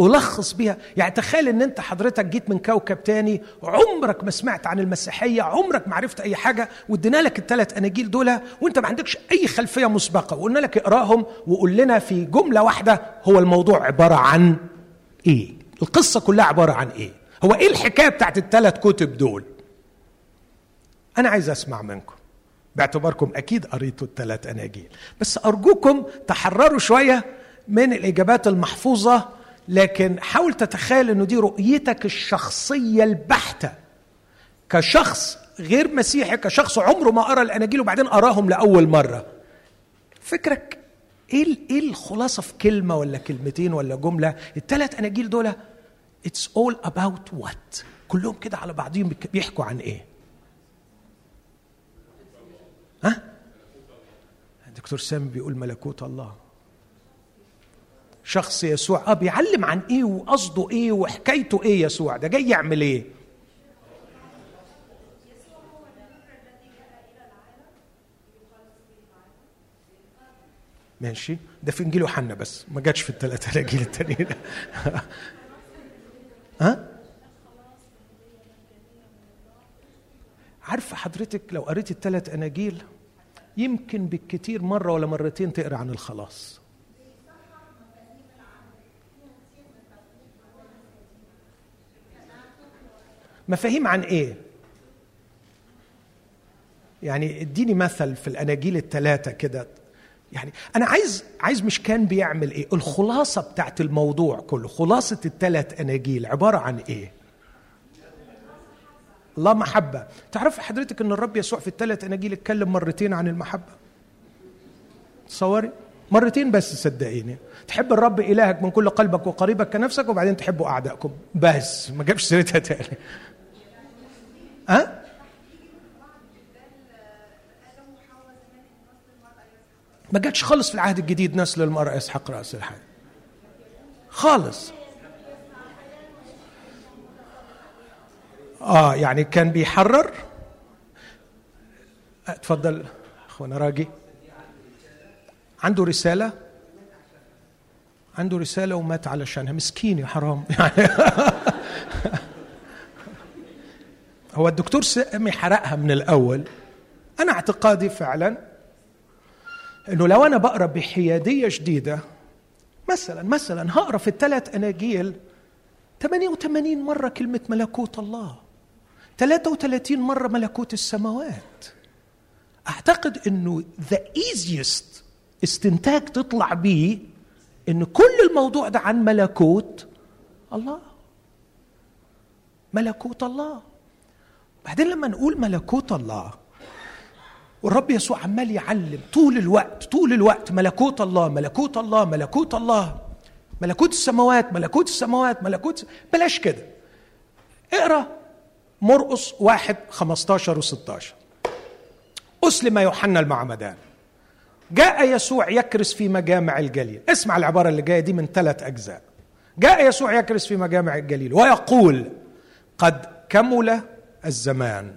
ألخص بيها يعني تخيل إن أنت حضرتك جيت من كوكب تاني عمرك ما سمعت عن المسيحية عمرك ما عرفت أي حاجة وادينا لك الثلاث أناجيل دول وأنت ما عندكش أي خلفية مسبقة وقلنا لك اقراهم وقول لنا في جملة واحدة هو الموضوع عبارة عن إيه؟ القصة كلها عبارة عن إيه؟ هو إيه الحكاية بتاعت الثلاث كتب دول؟ أنا عايز أسمع منكم. باعتباركم أكيد قريتوا الثلاث أناجيل. بس أرجوكم تحرروا شوية من الإجابات المحفوظة لكن حاول تتخيل أنه دي رؤيتك الشخصية البحتة. كشخص غير مسيحي كشخص عمره ما قرأ الأناجيل وبعدين قراهم لأول مرة. فكرك إيه إيه الخلاصة في كلمة ولا كلمتين ولا جملة؟ الثلاث أناجيل دول it's all about what كلهم كده على بعضهم بيحكوا عن إيه؟ ها؟ الدكتور سامي بيقول ملكوت الله. شخص يسوع. آه بيعلم عن إيه وقصده إيه وحكايته إيه يسوع؟ ده جاي يعمل إيه؟ ماشي. ده في إنجيل يوحنا بس. ما جاتش في الثلاثه اناجيل التانيين. ها؟ عارفة حضرتك لو قريت الثلاث آناجيل يمكن بالكثير مرة ولا مرتين تقرأ عن الخلاص. مفاهيم عن إيه؟ يعني إديني مثل في الآناجيل الثلاثه كده. يعني أنا عايز عايز مش كان بيعمل إيه؟ الخلاصة بتاعت الموضوع كله خلاصة الثلاث آناجيل عبارة عن إيه؟ الله محبة. تعرف حضرتك أن الرب يسوع في الثلاث أناجيل اتكلم مرتين عن المحبة. تصوري؟ مرتين بس صدقيني. تحب الرب إلهك من كل قلبك وقريبك كنفسك وبعدين تحبوا أعدائكم. بس ما جابش سيرتها تاني. ها؟ ما جاتش خالص في العهد الجديد نسل المرأة يسحق رأس الحي. خالص. آه يعني كان بيحرر. اتفضل أخونا راجي. عنده رسالة؟ عنده رسالة ومات علشانها. مسكين يا حرام. يعني هو الدكتور سامي حرقها من الأول. أنا اعتقادي فعلا إنه لو أنا بقرأ بحيادية شديدة مثلا مثلا هقرأ في الثلاث آناجيل 88 مرة كلمة ملكوت الله. 33 مرة ملكوت السماوات. أعتقد إنه the easiest استنتاج تطلع بيه إن كل الموضوع ده عن ملكوت الله. ملكوت الله. بعدين لما نقول ملكوت الله والرب يسوع عمال يعلم طول الوقت طول الوقت ملكوت الله ملكوت الله ملكوت الله. ملكوت السماوات ملكوت السماوات ملكوت بلاش كده. اقرأ مرقص واحد 15 و16 أسلم يوحنا المعمدان. جاء يسوع يكرس في مجامع الجليل. اسمع العبارة اللي جاية دي من ثلاث أجزاء. جاء يسوع يكرس في مجامع الجليل ويقول قد كمل الزمان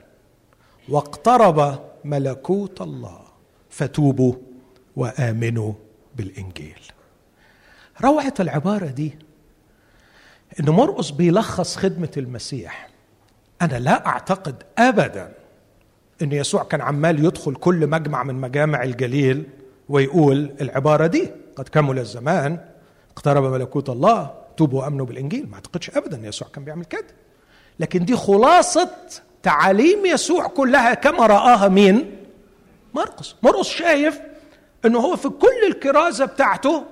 واقترب ملكوت الله. فتوبوا وآمنوا بالإنجيل. روعة العبارة دي إن مرقس بيلخص خدمة المسيح. أنا لا أعتقد ابدا إن يسوع كان عمال يدخل كل مجمع من مجامع الجليل ويقول العبارة دي. قد كمل الزمان اقترب ملكوت الله توبوا وأمنوا بالإنجيل. ما أعتقدش ابدا يسوع كان بيعمل كده. لكن دي خلاصة تعاليم يسوع كلها كما رآها مين؟ مرقس مرقس شايف إنه هو في كل الكرازة بتاعته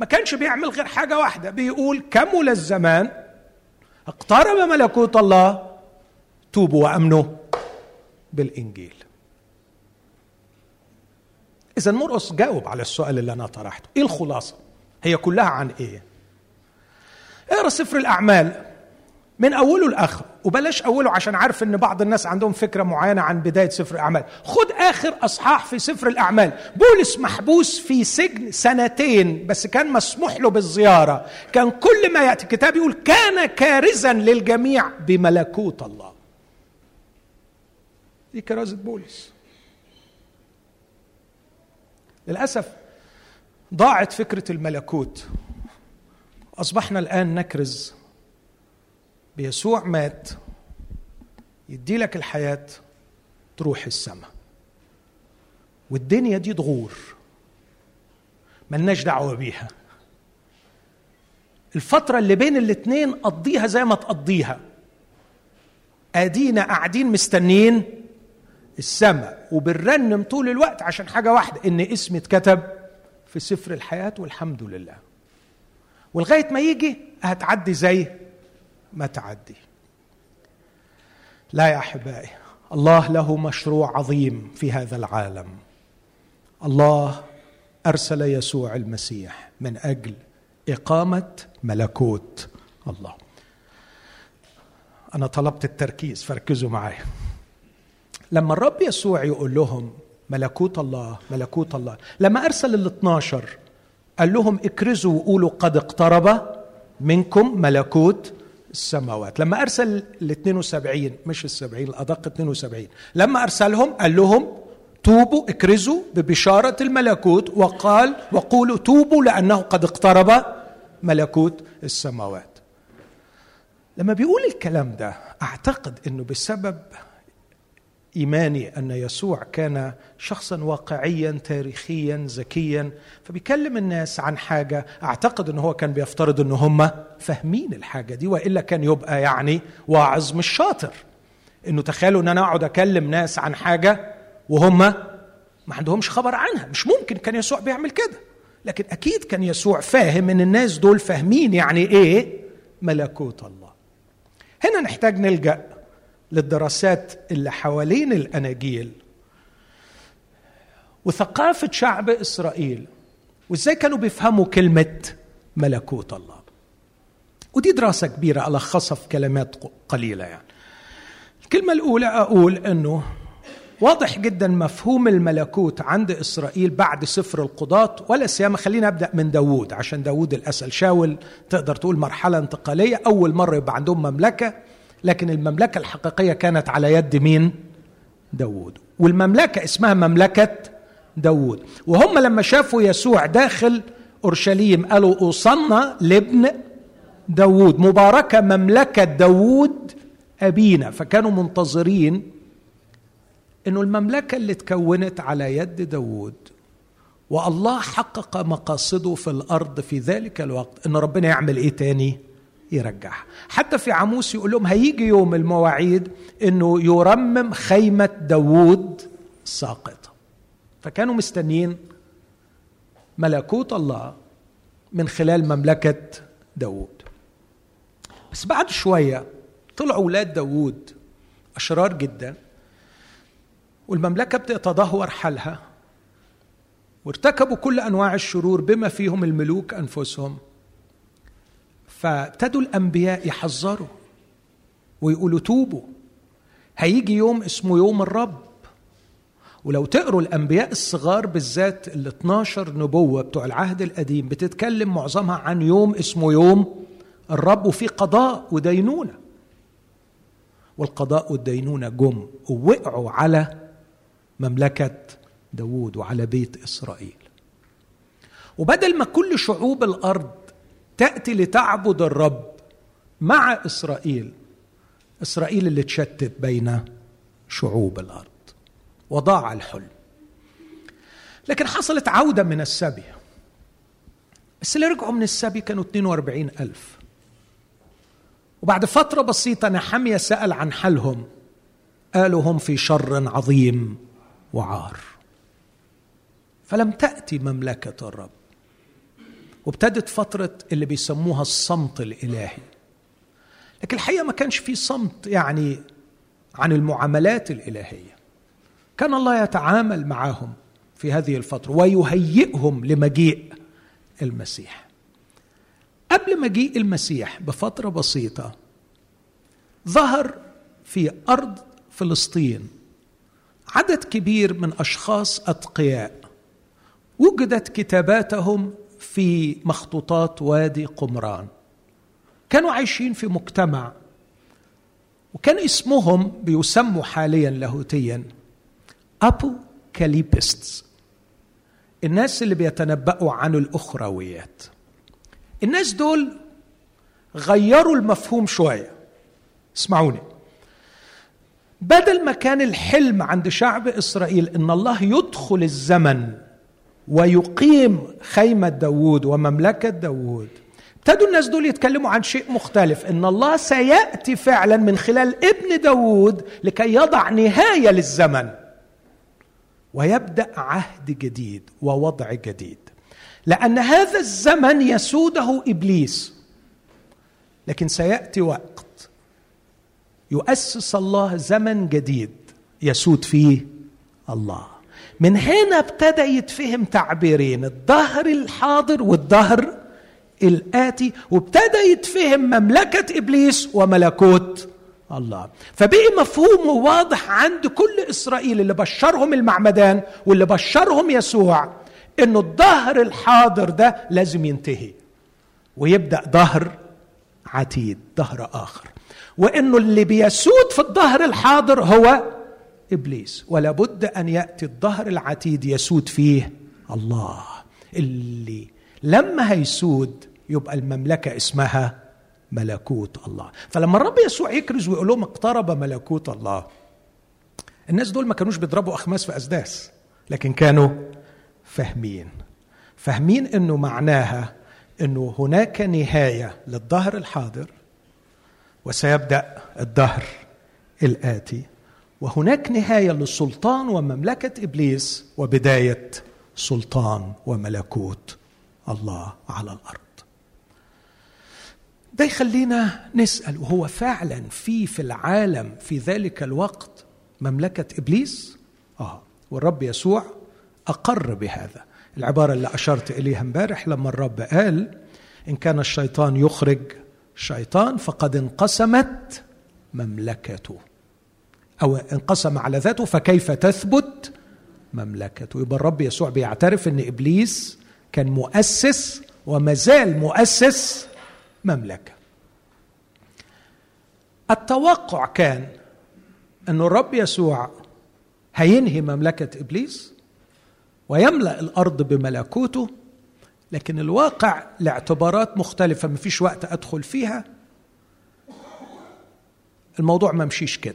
ما كانش بيعمل غير حاجة واحدة بيقول كمل الزمان اقترب ملكوت الله توبوا وأمنوا بالإنجيل. اذا مرقس جاوب على السؤال اللي أنا طرحته. إيه الخلاصة؟ هي كلها عن إيه؟ اقرا سفر الأعمال؟ من أوله لاخره وبلاش أوله عشان عارف إن بعض الناس عندهم فكرة معينة عن بداية سفر الأعمال. خد آخر أصحاح في سفر الأعمال. بولس محبوس في سجن سنتين بس كان مسموح له بالزيارة. كان كل ما يأتي الكتاب يقول كان كارزا للجميع بملكوت الله. دي كرازة بولس. للأسف ضاعت فكرة الملكوت. أصبحنا الآن نكرز. بيسوع مات. يدي لك الحياة. تروح السماء. والدنيا دي تغور ملناش دعوة بيها. الفترة اللي بين الاتنين قضيها زي ما تقضيها آدينا قاعدين مستنيين السماء وبنرنم طول الوقت عشان حاجة واحدة إن اسمي اتكتب في سفر الحياة والحمد لله. ولغاية ما يجي هتعدي زي ما تعدي. لا يا أحبائي الله له مشروع عظيم في هذا العالم. الله أرسل يسوع المسيح من أجل إقامة ملكوت الله. أنا طلبت التركيز فركزوا معايا. لما الرب يسوع يقول لهم ملكوت الله ملكوت الله لما أرسل ال 12 قال لهم اكرزوا وقولوا قد اقترب منكم ملكوت السماوات. لما أرسل ال 72 مش ال 70 الأدق 72 لما أرسلهم قال لهم توبوا اكرزوا ببشارة الملكوت وقال وقولوا توبوا لأنه قد اقترب ملكوت السماوات. لما بيقول الكلام ده أعتقد أنه بسبب إيماني أن يسوع كان شخصا واقعيا تاريخيا ذكيا. فبيكلم الناس عن حاجة أعتقد إن هو كان بيفترض إن هم فاهمين الحاجة دي وإلا كان يبقى يعني واعظ مش شاطر. إنه تخيلوا إن أنا أقعد أكلم ناس عن حاجة وهم ما عندهمش خبر عنها. مش ممكن كان يسوع بيعمل كده. لكن أكيد كان يسوع فاهم إن الناس دول فاهمين يعني إيه؟ ملكوت الله. هنا نحتاج نلجأ للدراسات اللي حوالين الأناجيل. وثقافة شعب إسرائيل وإزاي كانوا بيفهموا كلمة ملكوت الله. ودي دراسة كبيرة الخصها في كلمات قليلة يعني. الكلمة الأولى أقول إنه واضح جدا مفهوم الملكوت عند إسرائيل بعد سفر القضاة ولا سيما خلينا أبدأ من داوود عشان داوود الاسل شاول تقدر تقول مرحلة انتقالية؟ أول مرة يبقى عندهم مملكة. لكن المملكة الحقيقية كانت على يد مين؟ داوود. والمملكة اسمها مملكة داوود. وهم لما شافوا يسوع داخل أورشليم قالوا أوصلنا لابن داوود. مباركة مملكة داوود أبينا. فكانوا منتظرين أنه المملكة اللي تكونت على يد داوود. والله حقق مقاصده في الأرض في ذلك الوقت. أن ربنا يعمل إيه تاني؟ يرجعها. حتى في عموس يقول لهم هيجي يوم المواعيد أنه يرمم خيمة داوود الساقطة فكانوا مستنيين ملكوت الله من خلال مملكة داوود. بس بعد شوية طلعوا أولاد داوود أشرار جدا والمملكة بتتدهور حالها وارتكبوا كل أنواع الشرور بما فيهم الملوك أنفسهم. فابتدوا الأنبياء يحذروا ويقولوا توبوا. هيجي يوم اسمه يوم الرب. ولو تقروا الأنبياء الصغار بالذات ال 12 نبوة بتوع العهد القديم بتتكلم معظمها عن يوم اسمه يوم الرب وفي قضاء ودينونة. والقضاء والدينونة جم ووقعوا على مملكة داوود وعلى بيت إسرائيل. وبدل ما كل شعوب الأرض تأتي لتعبد الرب مع إسرائيل. إسرائيل اللي تشتت بين شعوب الأرض وضاع الحلم. لكن حصلت عودة من السبي. بس اللي رجعوا من السبي كانوا 42 ألف. وبعد فترة بسيطة نحمية سأل عن حالهم قالوا هم في شر عظيم وعار. فلم تأتي مملكة الرب. وابتدت فترة اللي بيسموها الصمت الإلهي. لكن الحقيقة ما كانش في صمت يعني عن المعاملات الإلهية. كان الله يتعامل معهم في هذه الفترة ويهيئهم لمجيء المسيح. قبل مجيء المسيح بفترة بسيطة ظهر في أرض فلسطين عدد كبير من أشخاص أتقياء. وجدت كتاباتهم في مخطوطات وادي قمران. كانوا عايشين في مجتمع وكان اسمهم بيسموا حاليا لاهوتيا أبو كاليبستس الناس اللي بيتنبأوا عن الأخرويات. الناس دول غيروا المفهوم شوية. اسمعوني. بدل ما كان الحلم عند شعب إسرائيل إن الله يدخل الزمن ويقيم خيمة داوود ومملكة داوود. ابتدوا الناس دول يتكلموا عن شيء مختلف إن الله سيأتي فعلا من خلال ابن داوود لكي يضع نهاية للزمن. ويبدأ عهد جديد ووضع جديد. لأن هذا الزمن يسوده إبليس. لكن سيأتي وقت يؤسس الله زمن جديد يسود فيه الله. من هنا ابتدى يتفهم تعبيرين الظهر الحاضر والظهر الآتي وابتدى يتفهم مملكة إبليس وملكوت الله. فبقي مفهوم واضح عند كل إسرائيل اللي بشرهم المعمدان واللي بشرهم يسوع إنه الظهر الحاضر ده لازم ينتهي ويبدأ ظهر عتيد ظهر آخر. وإنه اللي بيسود في الظهر الحاضر هو إبليس ولا بد أن يأتي الظهر العتيد يسود فيه الله. اللي لما هيسود يبقى المملكة اسمها ملكوت الله. فلما الرب يسوع يكرز ويقول لهم اقترب ملكوت الله الناس دول ما كانوش بيضربوا أخماس في أسداس لكن كانوا فاهمين. فاهمين إنه معناها إنه هناك نهاية للظهر الحاضر وسيبدأ الدهر الآتي. وهناك نهاية للسلطان ومملكة إبليس وبداية سلطان وملكوت الله على الأرض. ده يخلينا نسأل وهو فعلا في في العالم في ذلك الوقت مملكة إبليس؟ آه والرب يسوع أقر بهذا. العبارة اللي أشرت إليها امبارح لما الرب قال إن كان الشيطان يخرج شيطان فقد انقسمت مملكته. أو انقسم على ذاته فكيف تثبت مملكته؟ يبقى الرب يسوع بيعترف إن إبليس كان مؤسس وما زال مؤسس مملكة. التوقع كان أن الرب يسوع هينهي مملكة إبليس ويملأ الأرض بملكوته لكن الواقع لاعتبارات مختلفة مفيش وقت أدخل فيها. الموضوع ما مشيش كده.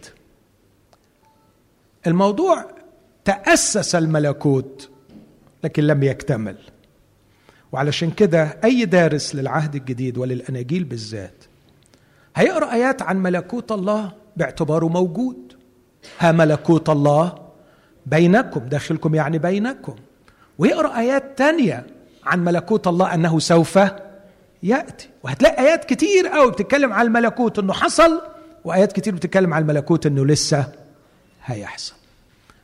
الموضوع تأسس الملكوت لكن لم يكتمل. وعلشان كده أي دارس للعهد الجديد وللأناجيل بالذات هيقرأ آيات عن ملكوت الله باعتباره موجود. ها ملكوت الله بينكم داخلكم يعني بينكم. ويقرأ آيات تانية عن ملكوت الله أنه سوف يأتي. وهتلاقي آيات كتير قوي بتتكلم عن الملكوت أنه حصل وآيات كتير بتتكلم عن الملكوت أنه لسه هيحصل.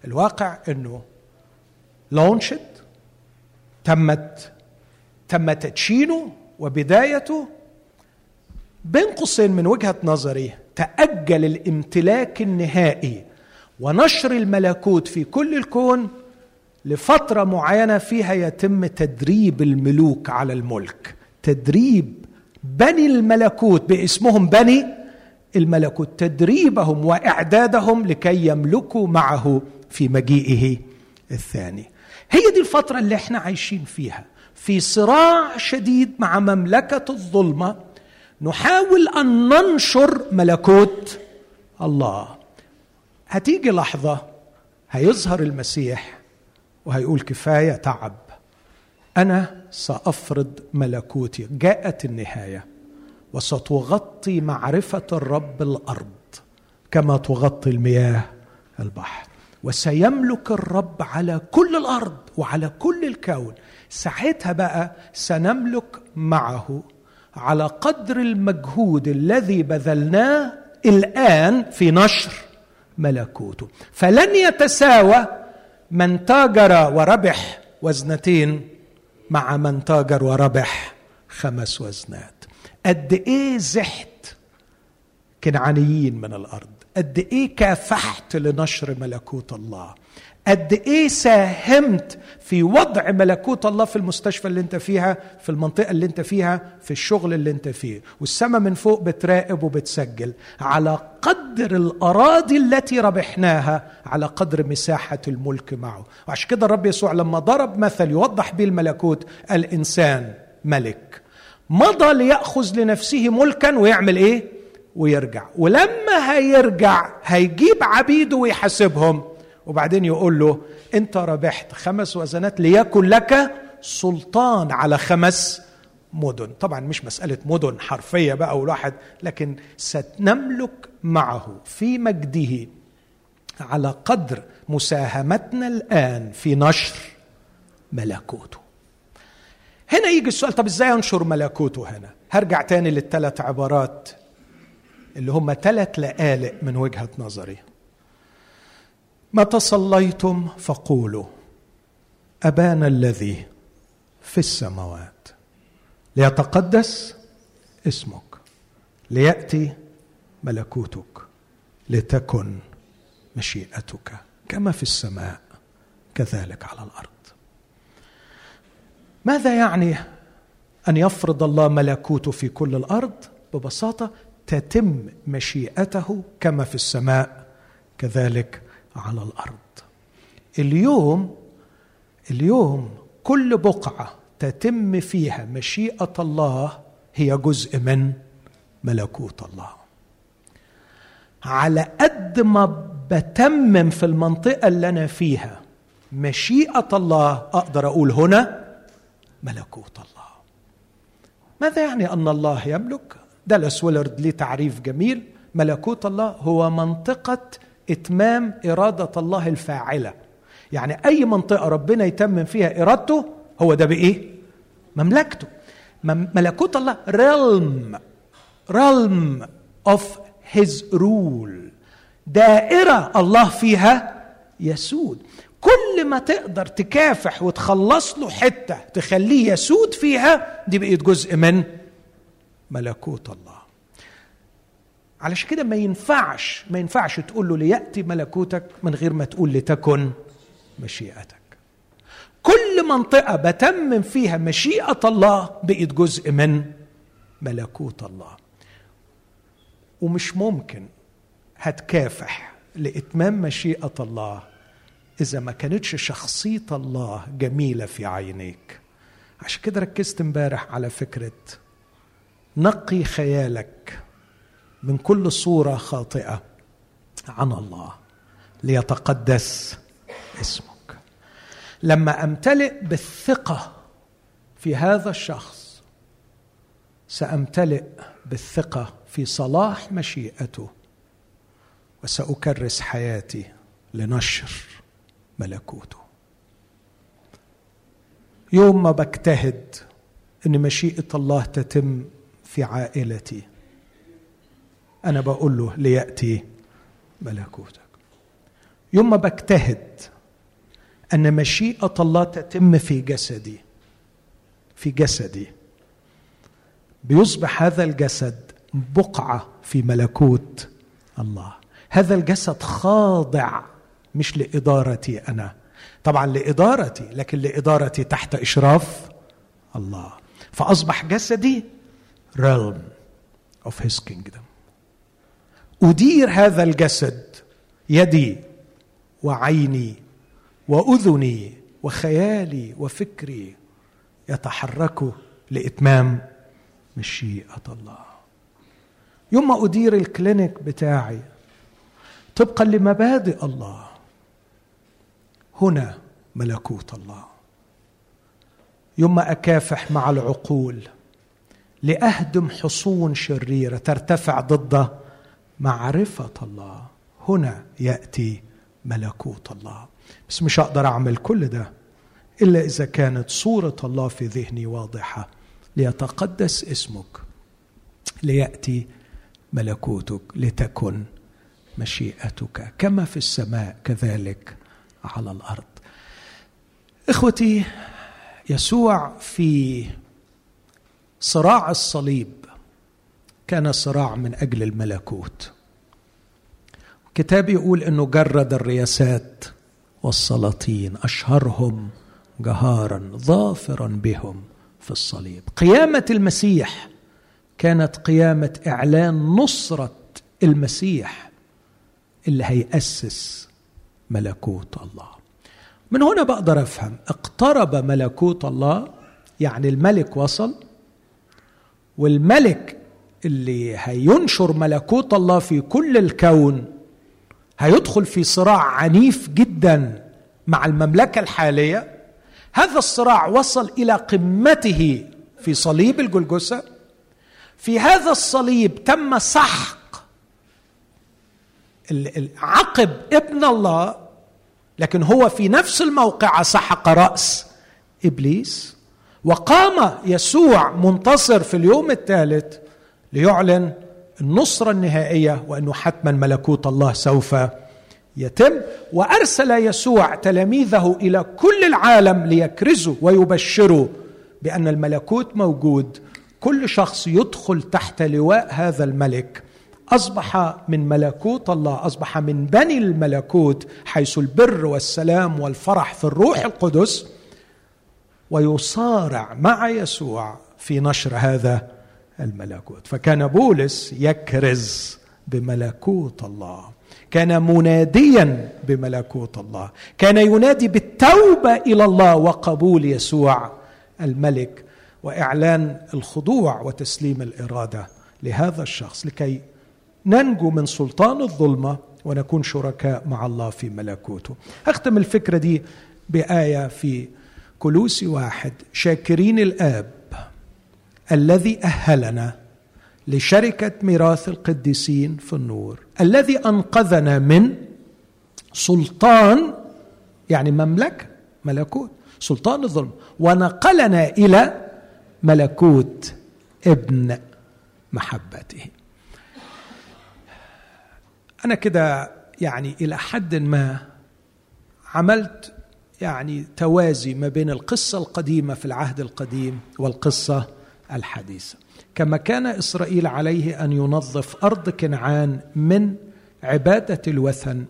الواقع أنه لونشت تمت تم تدشينه وبدايته بين قوسين من وجهة نظري تأجل الامتلاك النهائي ونشر الملكوت في كل الكون لفترة معينة فيها يتم تدريب الملوك على الملك. تدريب بني الملكوت باسمهم بني الملكوت تدريبهم وإعدادهم لكي يملكوا معه في مجيئه الثاني. هي دي الفترة اللي إحنا عايشين فيها. في صراع شديد مع مملكة الظلمة نحاول أن ننشر ملكوت الله. هتيجي لحظة هيظهر المسيح وهيقول كفاية تعب. أنا سأفرض ملكوتي جاءت النهاية. وستغطي معرفة الرب الأرض كما تغطي المياه البحر. وسيملك الرب على كل الأرض وعلى كل الكون. ساعتها بقى سنملك معه على قدر المجهود الذي بذلناه الآن في نشر ملكوته. فلن يتساوى من تاجر وربح وزنتين مع من تاجر وربح خمس وزنات. قد إيه زحت كنعانيين من الأرض؟ قد إيه كافحت لنشر ملكوت الله؟ قد إيه ساهمت في وضع ملكوت الله في المستشفى اللي أنت فيها في المنطقة اللي أنت فيها في الشغل اللي أنت فيه. والسماء من فوق بتراقب وبتسجل. على قدر الأراضي التي ربحناها على قدر مساحة الملك معه. وعشان كده الرب يسوع لما ضرب مثل يوضح به الملكوت الإنسان ملك. مضى ليأخذ لنفسه ملكا ويعمل إيه؟ ويرجع. ولما هيرجع هيجيب عبيده ويحاسبهم. وبعدين يقول له أنت ربحت خمس وزنات ليكن لك سلطان على خمس مدن. طبعا مش مسألة مدن حرفية بقى والواحد لكن ستنملك معه في مجده على قدر مساهمتنا الآن في نشر ملكوته. هنا يجي السؤال طب إزاي أنشر ملكوته هنا؟ هرجع تاني للثلاث عبارات اللي هم ثلاث لآلئ من وجهة نظري. متى صليتم فقولوا أبانا الذي في السماوات ليتقدس اسمك ليأتي ملكوتك لتكن مشيئتك كما في السماء كذلك على الأرض. ماذا يعني أن يفرض الله ملكوته في كل الأرض؟ ببساطة تتم مشيئته كما في السماء كذلك على الأرض. اليوم اليوم كل بقعة تتم فيها مشيئة الله هي جزء من ملكوت الله. على قد ما بتمم في المنطقة اللي أنا فيها مشيئة الله أقدر أقول هنا ملكوت الله. ماذا يعني أن الله يملك؟ دالاس ويلرد ليه تعريف جميل. ملكوت الله هو منطقة إتمام إرادة الله الفاعلة. يعني أي منطقة ربنا يتمم فيها إرادته هو ده بإيه؟ مملكته. ملكوت الله realm realm of his rule. دائرة الله فيها يسود. كل ما تقدر تكافح وتخلص له حتة تخليه يسود فيها دي بقيت جزء من ملكوت الله. علشان كده ما ينفعش ما ينفعش تقول له ليأتي ملكوتك من غير ما تقول لتكن مشيئتك. كل منطقة بتمم فيها مشيئة الله بقت جزء من ملكوت الله. ومش ممكن هتكافح لإتمام مشيئة الله إذا ما كانتش شخصية الله جميلة في عينيك. عشان كده ركزت امبارح على فكرة نقي خيالك من كل صورة خاطئة عن الله ليتقدس اسمك. لما أمتلئ بالثقة في هذا الشخص سأمتلئ بالثقة في صلاح مشيئته وسأكرس حياتي لنشر ملكوته. يوم ما بجتهد إن مشيئة الله تتم في عائلتي أنا بقول له ليأتي ملكوتك. يوم ما بجتهد إن مشيئة الله تتم في جسدي في جسدي بيصبح هذا الجسد بقعة في ملكوت الله. هذا الجسد خاضع مش لإدارتي أنا. طبعا لإدارتي لكن لإدارتي تحت إشراف الله. فأصبح جسدي realm of his kingdom. أدير هذا الجسد يدي وعيني وأذني وخيالي وفكري يتحركوا لإتمام مشيئة الله. يوم ما أدير الكلينيك بتاعي طبقا لمبادئ الله هنا ملكوت الله. يوم أكافح مع العقول لأهدم حصون شريرة ترتفع ضد معرفة الله. هنا يأتي ملكوت الله. بس مش هقدر أعمل كل ده إلا إذا كانت صورة الله في ذهني واضحة. ليتقدس اسمك ليأتي ملكوتك لتكن مشيئتك. كما في السماء كذلك على الأرض. إخوتي يسوع في صراع الصليب كان صراع من أجل الملكوت. الكتاب يقول إنه جرد الرياسات والسلاطين أشهرهم جهارا ظافرا بهم في الصليب. قيامة المسيح كانت قيامة إعلان نصرة المسيح اللي هيأسس ملكوت الله. من هنا بقدر أفهم اقترب ملكوت الله يعني الملك وصل والملك اللي هينشر ملكوت الله في كل الكون هيدخل في صراع عنيف جدا مع المملكة الحالية. هذا الصراع وصل إلى قمته في صليب الجلجسه في هذا الصليب تم سحق عقب ابن الله لكن هو في نفس الموقع سحق رأس إبليس وقام يسوع منتصر في اليوم الثالث ليعلن النصرة النهائية وانه حتما ملكوت الله سوف يتم وأرسل يسوع تلاميذه إلى كل العالم ليكرزوا ويبشروا بأن الملكوت موجود كل شخص يدخل تحت لواء هذا الملك. أصبح من ملكوت الله أصبح من بني الملكوت حيث البر والسلام والفرح في الروح القدس. ويصارع مع يسوع في نشر هذا الملكوت. فكان بولس يكرز بملكوت الله. كان مناديا بملكوت الله. كان ينادي بالتوبة إلى الله وقبول يسوع الملك. وإعلان الخضوع وتسليم الإرادة لهذا الشخص لكي ننجو من سلطان الظلمة ونكون شركاء مع الله في ملكوته. أختم الفكرة دي بآية في كلوسي واحد. شاكرين الآب الذي أهلنا لشركة ميراث القديسين في النور. الذي أنقذنا من سلطان يعني مملكه ملكوت سلطان الظلم. ونقلنا إلى ملكوت ابن محبته. أنا كده يعني إلى حد ما عملت يعني توازي ما بين القصة القديمة في العهد القديم والقصة الحديثة. كما كان إسرائيل عليه أن ينظف أرض كنعان من عبادة الوثن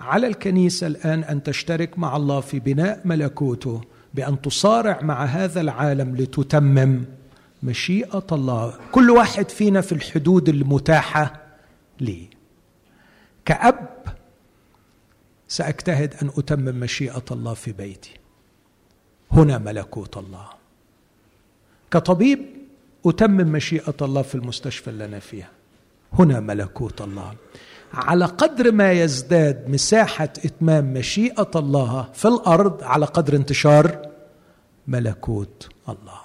على الكنيسة الآن أن تشترك مع الله في بناء ملكوته بأن تصارع مع هذا العالم لتتمم مشيئة الله. كل واحد فينا في الحدود المتاحة لي. كأب سأجتهد أن أتمم مشيئة الله في بيتي. هنا ملكوت الله. كطبيب أتمم مشيئة الله في المستشفى اللي أنا فيها. هنا ملكوت الله. على قدر ما يزداد مساحة إتمام مشيئة الله في الأرض على قدر انتشار ملكوت الله.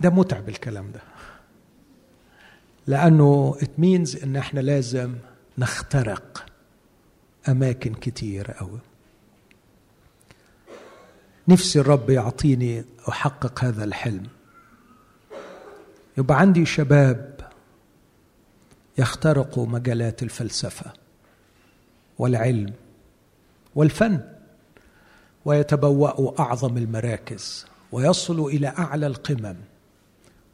ده متعب الكلام ده. لأنه it means إن إحنا لازم نخترق أماكن كتير أوي. نفسي الرب يعطيني أحقق هذا الحلم. يبقى عندي شباب يخترقوا مجالات الفلسفة والعلم والفن ويتبوأوا أعظم المراكز ويصلوا إلى أعلى القمم.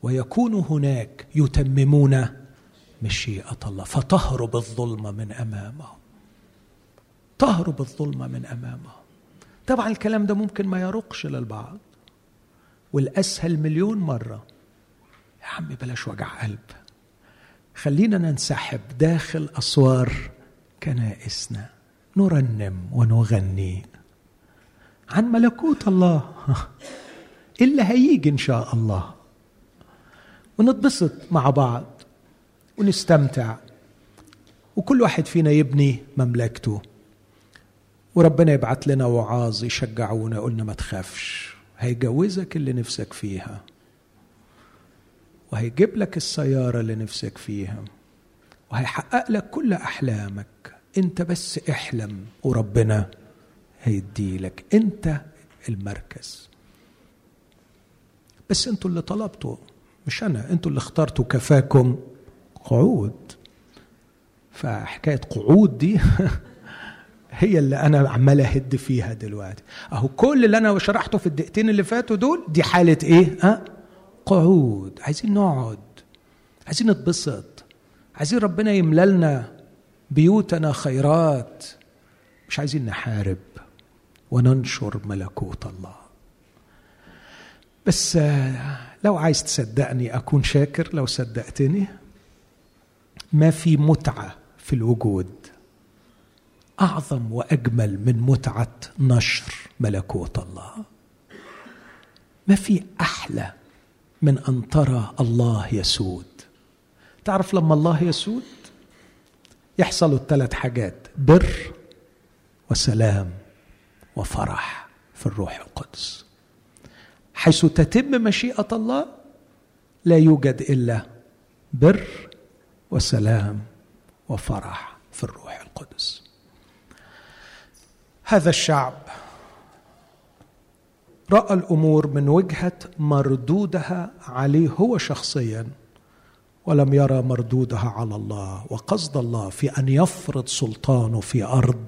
ويكونوا هناك يتممون مشيئة الله. فتهرب الظلمه من أمامهم. تهرب الظلمه من أمامهم. طبعا الكلام ده ممكن ما يرقش للبعض. والأسهل مليون مرة. يا عمي بلاش وجع قلب. خلينا ننسحب داخل أسوار كنائسنا. نرنم ونغني. عن ملكوت الله. اللي هيجي إن شاء الله. ونتبسط مع بعض ونستمتع. وكل واحد فينا يبني مملكته. وربنا يبعت لنا وعاظ يشجعونا يقولنا ما تخافش هيجوزك اللي نفسك فيها. وهيجيب لك السيارة اللي نفسك فيها. وهيحقق لك كل أحلامك. أنت بس احلم وربنا هيدي لك. أنت المركز. بس أنتوا اللي طلبتوا. مش أنا أنتوا اللي اخترتوا كفاكم قعود. فحكاية قعود دي هي اللي أنا عمال أهد فيها دلوقتي. أهو كل اللي أنا شرحته في الدقيقتين اللي فاتوا دول دي حالة إيه؟ ها؟ قعود. عايزين نقعد. عايزين نتبسط. عايزين ربنا يملى لنا بيوتنا خيرات. مش عايزين نحارب وننشر ملكوت الله. بس لو عايز تصدقني أكون شاكر لو صدقتني ما في متعة في الوجود. أعظم وأجمل من متعة نشر ملكوت الله. ما في أحلى من أن ترى الله يسود. تعرف لما الله يسود؟ يحصلوا الثلاث حاجات بر وسلام وفرح في الروح القدس. حيث تتم مشيئة الله لا يوجد إلا بر وسلام وفرح في الروح القدس. هذا الشعب رأى الأمور من وجهة مردودها عليه هو شخصيا ولم يرى مردودها على الله وقصد الله في أن يفرض سلطانه في أرض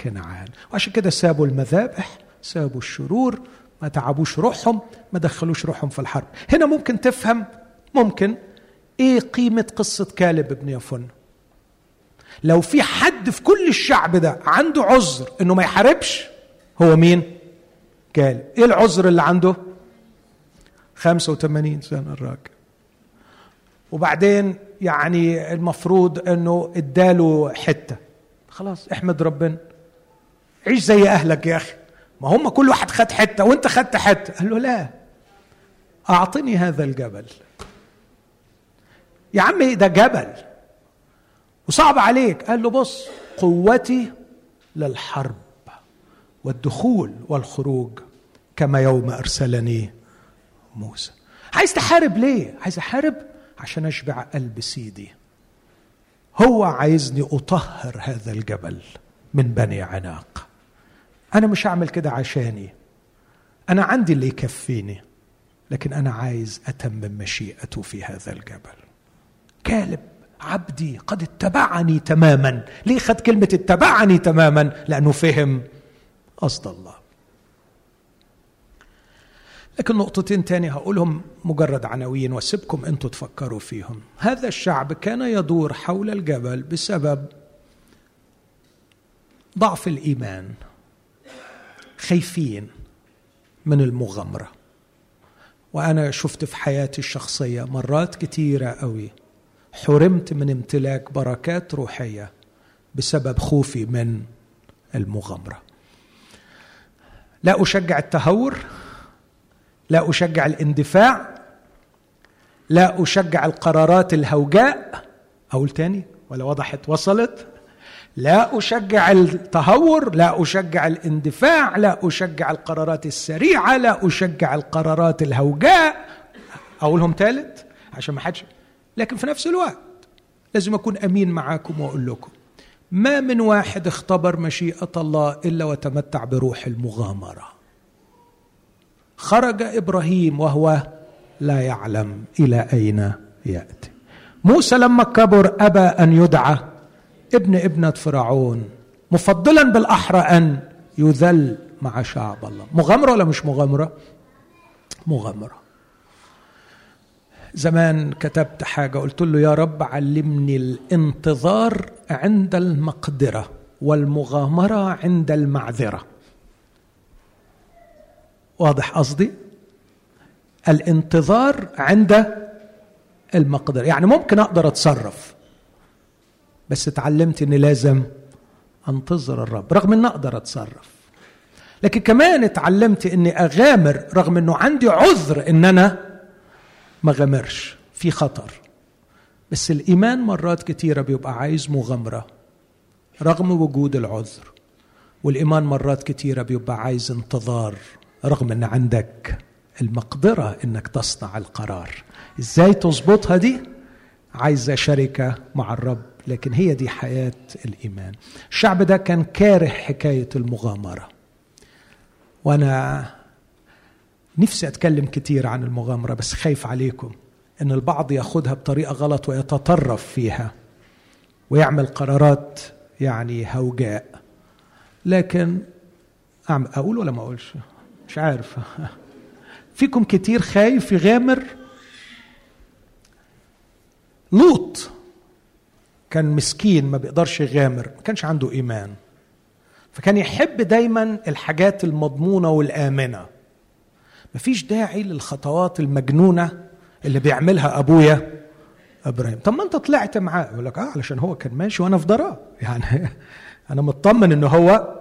كنعان. وعشان كده سابوا المذابح سابوا الشرور ما تعبوش روحهم ما دخلوش روحهم في الحرب. هنا ممكن تفهم ممكن. إيه قيمة قصة كالب ابن يفن لو في حد في كل الشعب ده عنده عذر إنه ما يحاربش هو مين؟ قال إيه العذر اللي عنده؟ 85 سنة الراجل. وبعدين يعني المفروض إنه إداله حتة. خلاص احمد ربنا. عيش زي أهلك يا أخي. ما هم كل واحد خد حتة وانت خدت حتة. قال له لا أعطني هذا الجبل. يا عمي ده جبل. وصعب عليك. قال له بص قوتي للحرب والدخول والخروج كما يوم أرسلني موسى. عايز تحارب ليه؟ عايز أحارب عشان أشبع قلب سيدي. هو عايزني أطهر هذا الجبل من بني عناق. أنا مش هعمل كده عشاني. أنا عندي اللي يكفيني لكن أنا عايز أتمم مشيئته في هذا الجبل. كالب عبدي قد اتبعني تماما. ليه خد كلمة اتبعني تماما؟ لأنه فهم قصد الله. لكن نقطتين تاني هقولهم مجرد عناوين وأسيبكم أنتوا تفكروا فيهم. هذا الشعب كان يدور حول الجبل بسبب ضعف الإيمان. خايفين من المغامرة. وأنا شفت في حياتي الشخصية مرات كتيرة قوي. حرمت من امتلاك بركات روحية بسبب خوفي من المغامرة. لا أشجع التهور لا أشجع الاندفاع لا أشجع القرارات الهوجاء. أقول تاني؟ ولا وضحت وصلت؟ لا أشجع التهور لا أشجع الاندفاع لا أشجع القرارات السريعة لا أشجع القرارات الهوجاء. أقولهم ثالث عشان ما حدش لكن في نفس الوقت لازم أكون أمين معاكم وأقول لكم ما من واحد اختبر مشيئة الله إلا وتمتع بروح المغامرة. خرج إبراهيم وهو لا يعلم إلى أين يأتي. موسى لما كبر أبى أن يدعى ابن ابنة فرعون مفضلا بالاحرى ان يذل مع شعب الله مغامرة ولا مش مغامرة؟ مغامرة. زمان كتبت حاجة قلت له يا رب علمني الانتظار عند المقدرة والمغامرة عند المعذرة. واضح قصدي؟ الانتظار عند المقدرة. يعني ممكن أقدر أتصرف. بس اتعلمت إني لازم أنتظر الرب رغم إني أقدر أتصرف. لكن كمان اتعلمت إني أغامر رغم إنه عندي عذر إن أنا ما غامرش. في خطر. بس الإيمان مرات كتيرة بيبقى عايز مغامرة رغم وجود العذر. والإيمان مرات كتيرة بيبقى عايز انتظار رغم إن عندك المقدرة إنك تصنع القرار. إزاي تظبطها دي؟ عايزه شركه مع الرب. لكن هي دي حياة الإيمان. الشعب ده كان كاره حكاية المغامرة. وأنا نفسي أتكلم كتير عن المغامرة بس خايف عليكم إن البعض ياخدها بطريقة غلط ويتطرف فيها ويعمل قرارات يعني هوجاء. لكن أقول ولا ما أقولش؟ مش عارف. فيكم كتير خايف يغامر؟ لوط! كان مسكين ما بيقدرش يغامر ما كانش عنده إيمان. فكان يحب دايما الحاجات المضمونة والآمنة. مفيش داعي للخطوات المجنونة اللي بيعملها أبويا إبراهيم. طب ما أنت طلعت معاه. يقول لك آه علشان هو كان ماشي وأنا في ضراه يعني أنا مطمن ان هو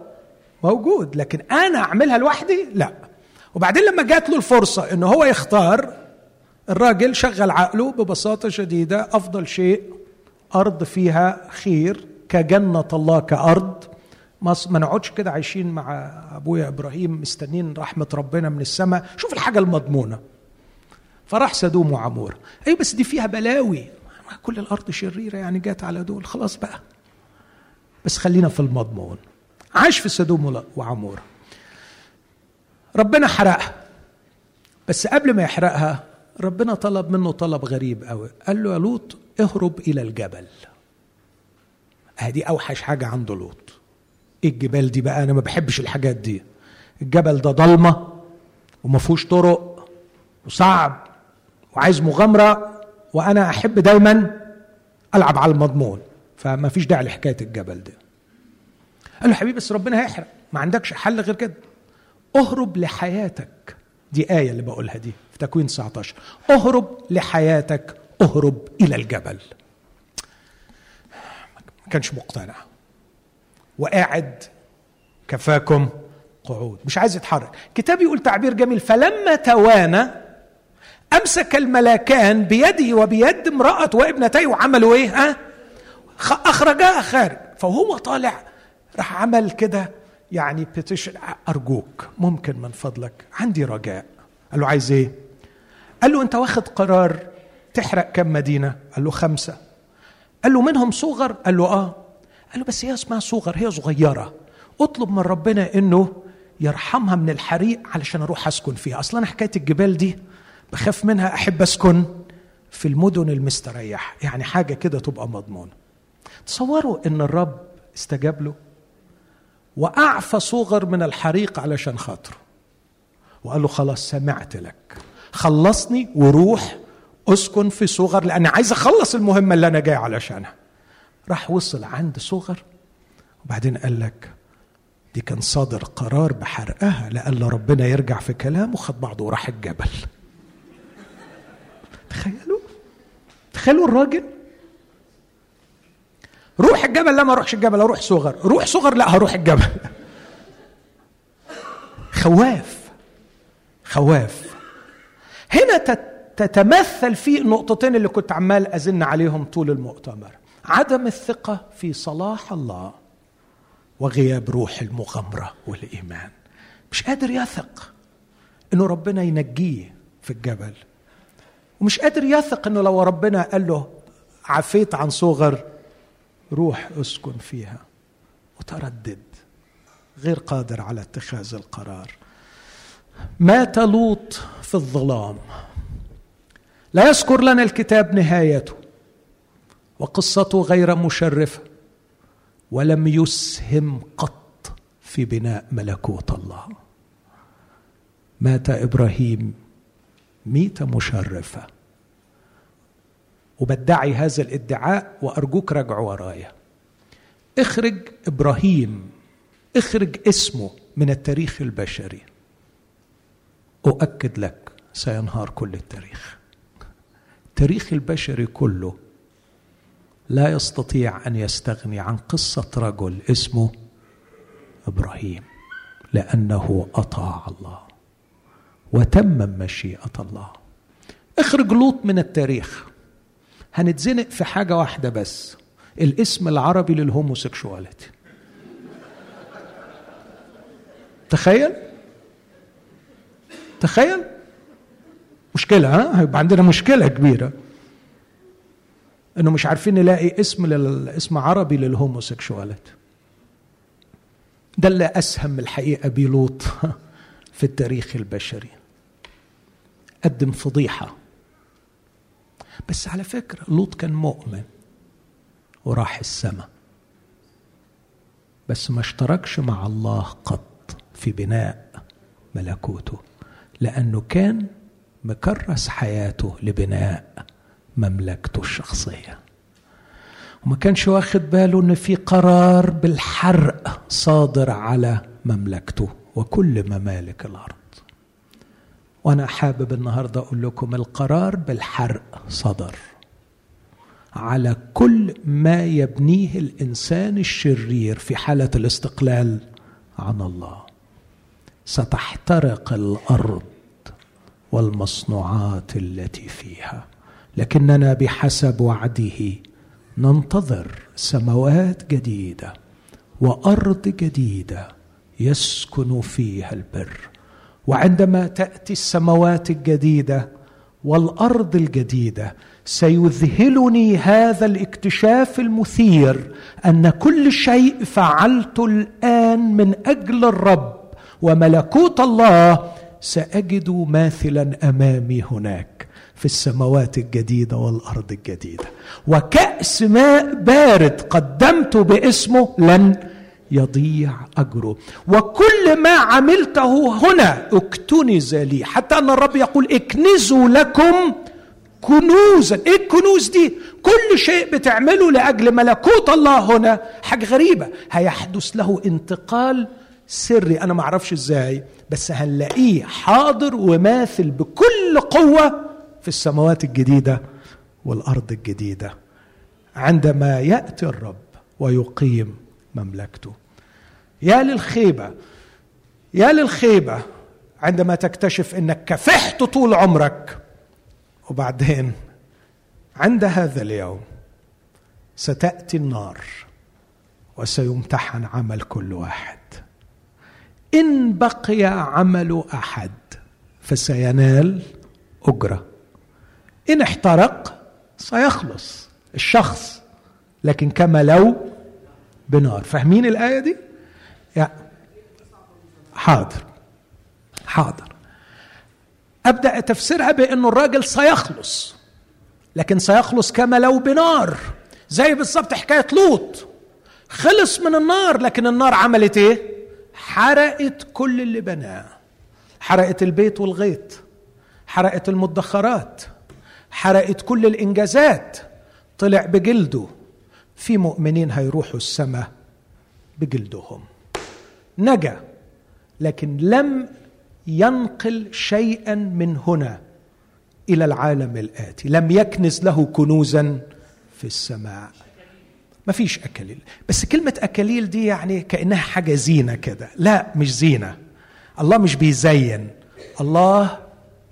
موجود. لكن أنا أعملها لوحدي؟ لا. وبعدين لما جات له الفرصة ان هو يختار الراجل شغل عقله ببساطة شديدة أفضل شيء أرض فيها خير كجنة الله كأرض. ما نقعدش كده عايشين مع أبويا إبراهيم مستنين رحمة ربنا من السماء. شوف الحاجة المضمونة. فراح سدوم وعمور اي بس دي فيها بلاوي. كل الأرض شريرة يعني جات على دول. خلاص بقى. بس خلينا في المضمون. عاش في سدوم وعمور ربنا حرقها. بس قبل ما يحرقها ربنا طلب منه طلب غريب قوي قال له يا لوط اهرب إلى الجبل. هذه أوحش حاجة عند لوط. إيه الجبال دي بقى؟ أنا ما بحبش الحاجات دي. الجبل ده ضلمة وما فيهوش طرق وصعب وعايز مغامرة وأنا أحب دايما ألعب على المضمون. فما فيش داعي لحكاية الجبل ده قال له حبيبي بس ربنا هيحرق ما عندكش حل غير كده. اهرب لحياتك. دي آية اللي بقولها دي في تكوين 19 اهرب لحياتك. اهرب إلى الجبل. ما كانش مقتنع. وقاعد كفاكم قعود. مش عايز يتحرك. كتاب يقول تعبير جميل. فلما توانى أمسك الملاكان بيده وبيد امرأة وابنتيه وعملوا إيه؟ ها؟ أخرجاها خارج. فهو طالع راح عمل كده يعني بيتيشن أرجوك ممكن من فضلك. عندي رجاء. قال له عايز إيه؟ قال له أنت واخد قرار تحرق كم مدينة؟ قال له خمسة. قال له منهم صغر؟ قال له آه. قال له بس هي اسمها صغر هي صغيرة. اطلب من ربنا إنه يرحمها من الحريق علشان أروح أسكن فيها. أصلا حكاية الجبال دي بخاف منها أحب أسكن في المدن المستريحة. يعني حاجة كده تبقى مضمونة. تصوروا إن الرب استجاب له؟ وأعفى صغر من الحريق علشان خاطره. وقال له خلاص سمعت لك. خلصني وروح اسكن في صغر لأن عايز أخلص المهمة اللي أنا جاي علشانها. راح وصل عند صغر وبعدين قال لك دي كان صادر قرار بحرقها لألا ربنا يرجع في كلامه خد بعضه وراح الجبل. تخيلوا؟ تخيلوا الراجل؟ روح الجبل لا ما اروحش الجبل أروح صغر. روح صغر لا هروح الجبل. خواف خواف. هنا تتمثل في النقطتين اللي كنت عمال أزن عليهم طول المؤتمر. عدم الثقة في صلاح الله وغياب روح المغامرة والإيمان. مش قادر يثق إنه ربنا ينجيه في الجبل. ومش قادر يثق إنه لو ربنا قال له عفيت عن صغر روح اسكن فيها متردد غير قادر على اتخاذ القرار. مات لوط في الظلام. لا يذكر لنا الكتاب نهايته وقصته غير مشرفة ولم يسهم قط في بناء ملكوت الله. مات إبراهيم ميته مشرفة. وبدعي هذا الادعاء وأرجوك راجعوا ورايا. اخرج إبراهيم اخرج اسمه من التاريخ البشري. أؤكد لك سينهار كل التاريخ. التاريخ البشري كله لا يستطيع أن يستغني عن قصة رجل اسمه إبراهيم لأنه أطاع الله وتمم مشيئة الله. اخرج لوط من التاريخ. هنتزنق في حاجة واحدة بس الاسم العربي لل homosexuality. تخيل؟ تخيل؟ مشكلة ها؟ هيبقى عندنا مشكلة كبيرة. إنه مش عارفين نلاقي اسم لل... اسم عربي لل homosexuality ده اللي أسهم الحقيقة بلوط في التاريخ البشري. قدم فضيحة. بس على فكرة لوط كان مؤمن وراح السماء. بس ما اشتركش مع الله قط في بناء ملكوته لأنه كان مكرس حياته لبناء مملكته الشخصية. وما كانش واخد باله إن في قرار بالحرق صادر على مملكته وكل ممالك الأرض. وأنا حابب النهارده أقول لكم القرار بالحرق صدر على كل ما يبنيه الإنسان الشرير في حالة الاستقلال عن الله. ستحترق الأرض والمصنوعات التي فيها. لكننا بحسب وعده ننتظر سماوات جديدة وأرض جديدة يسكن فيها البر. وعندما تأتي السماوات الجديدة والأرض الجديدة سيذهلني هذا الاكتشاف المثير أن كل شيء فعلته الآن من أجل الرب وملكوت الله سأجد ماثلا أمامي هناك في السماوات الجديدة والأرض الجديدة. وكأس ماء بارد قدمت باسمه لن يضيع أجره. وكل ما عملته هنا اكتنز لي. حتى أن الرب يقول اكنزوا لكم كنوزا. إيه الكنوز دي؟ كل شيء بتعمله لأجل ملكوت الله هنا. حاجة غريبة. هيحدث له انتقال سري أنا ما أعرفش إزاي بس هنلاقيه حاضر وماثل بكل قوة في السماوات الجديدة والأرض الجديدة. عندما يأتي الرب ويقيم مملكته. يا للخيبة يا للخيبة عندما تكتشف إنك كفحت طول عمرك. وبعدين عند هذا اليوم ستأتي النار وسيمتحن عمل كل واحد. إن بقي عمل أحد فسينال أجرة. إن احترق سيخلص الشخص لكن كما لو بنار. فاهمين الآية دي؟ يا حاضر حاضر. أبدأ تفسيرها بأنه الراجل سيخلص لكن سيخلص كما لو بنار. زي بالظبط حكاية لوط. خلص من النار لكن النار عملت إيه؟ حرقت كل اللي بناه. حرقت البيت والغيط. حرقت المدخرات. حرقت كل الإنجازات. طلع بجلده. في مؤمنين هيروحوا السماء بجلدهم. نجا لكن لم ينقل شيئا من هنا إلى العالم الآتي. لم يكنز له كنوزا في السماء. ما فيش أكاليل. بس كلمة أكاليل دي يعني كأنها حاجة زينة كده. لا مش زينة. الله مش بيزين. الله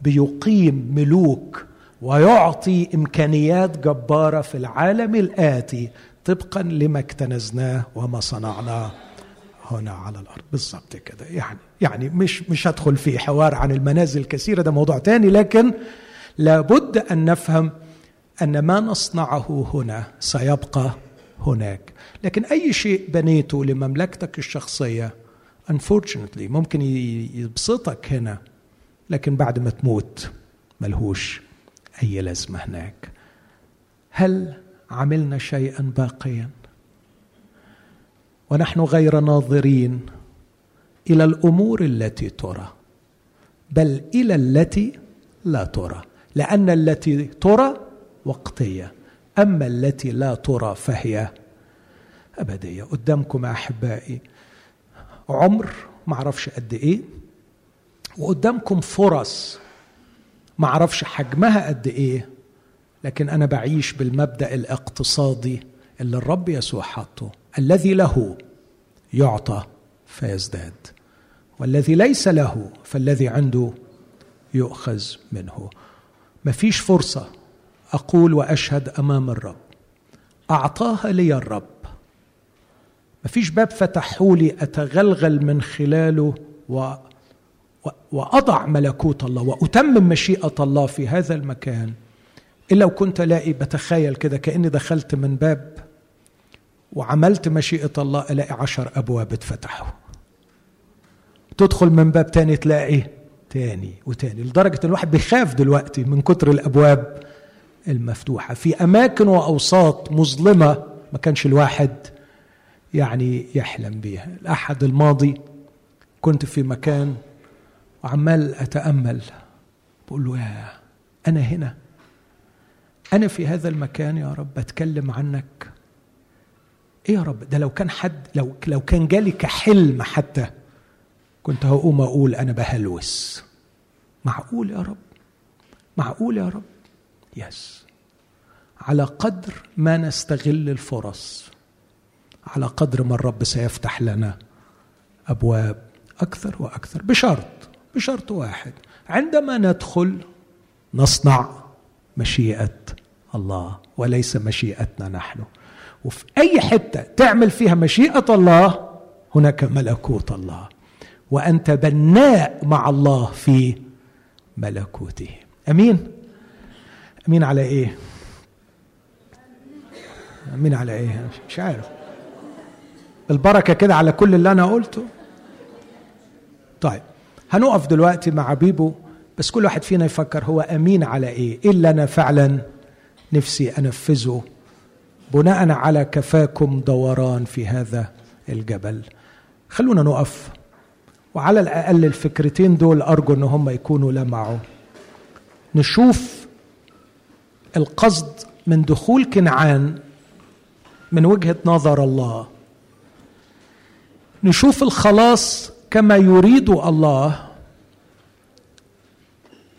بيقيم ملوك ويعطي إمكانيات جبارة في العالم الآتي طبقا لما اكتنزناه وما صنعناه هنا على الأرض. بالضبط كده. يعني يعني مش مش هدخل في حوار عن المنازل الكثيرة ده موضوع تاني. لكن لابد أن نفهم أن ما نصنعه هنا سيبقى هناك. لكن أي شيء بنيته لمملكتك الشخصية unfortunately ممكن يبسطك هنا لكن بعد ما تموت ملهوش أي لازمة هناك. هل عملنا شيئا باقيا؟ ونحن غير ناظرين إلى الأمور التي ترى بل إلى التي لا ترى لأن التي ترى وقتية. أما التي لا ترى فهي أبدية. قدامكم أحبائي عمر ما أعرفش قد إيه. وقدامكم فرص ما أعرفش حجمها قد إيه. لكن أنا بعيش بالمبدأ الاقتصادي اللي الرب يسوع حطه الذي له يعطى فيزداد والذي ليس له فالذي عنده يؤخذ منه. مفيش فرصة. أقول وأشهد أمام الرب. أعطاها لي الرب. مفيش باب فتحوا لي أتغلغل من خلاله و وأضع ملكوت الله وأتمم مشيئة الله في هذا المكان. إلا وكنت ألاقي بتخيل كده كأني دخلت من باب وعملت مشيئة الله ألاقي عشر أبواب اتفتحوا. تدخل من باب تاني تلاقي تاني وتاني. لدرجة الواحد بيخاف دلوقتي من كتر الأبواب. المفتوحة. في أماكن وأوساط مظلمة ما كانش الواحد يعني يحلم بيها. الأحد الماضي كنت في مكان وعمال أتأمل. بقول له يا أنا هنا. أنا في هذا المكان يا رب بتكلم عنك. إيه يا رب؟ ده لو كان حد لو لو كان جالي كحلم حتى كنت هقوم أقول أنا بهلوس. معقول يا رب؟ معقول يا رب؟ يس على قدر ما نستغل الفرص على قدر ما الرب سيفتح لنا أبواب أكثر وأكثر. بشرط بشرط واحد عندما ندخل نصنع مشيئة الله وليس مشيئتنا نحن. وفي أي حتة تعمل فيها مشيئة الله هناك ملكوت الله. وأنت بناء مع الله في ملكوته. أمين؟ أمين على إيه؟ أمين على إيه؟ مش عارف. البركة كده على كل اللي أنا قلته. طيب هنقف دلوقتي مع بيبو بس كل واحد فينا يفكر هو أمين على إيه؟ إيه اللي أنا فعلا نفسي أنفذه بناء على كفاكم دوران في هذا الجبل. خلونا نقف. وعلى الأقل الفكرتين دول أرجو إن هم يكونوا لمعوا. نشوف القصد من دخول كنعان من وجهة نظر الله. نشوف الخلاص كما يريد الله.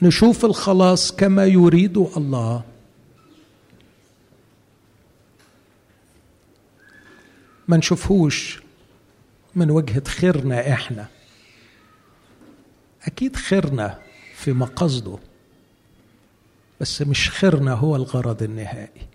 نشوف الخلاص كما يريد الله. ما نشوفهوش من وجهة خيرنا إحنا. أكيد خيرنا في مقصده بس مش خيرنا هو الغرض النهائي.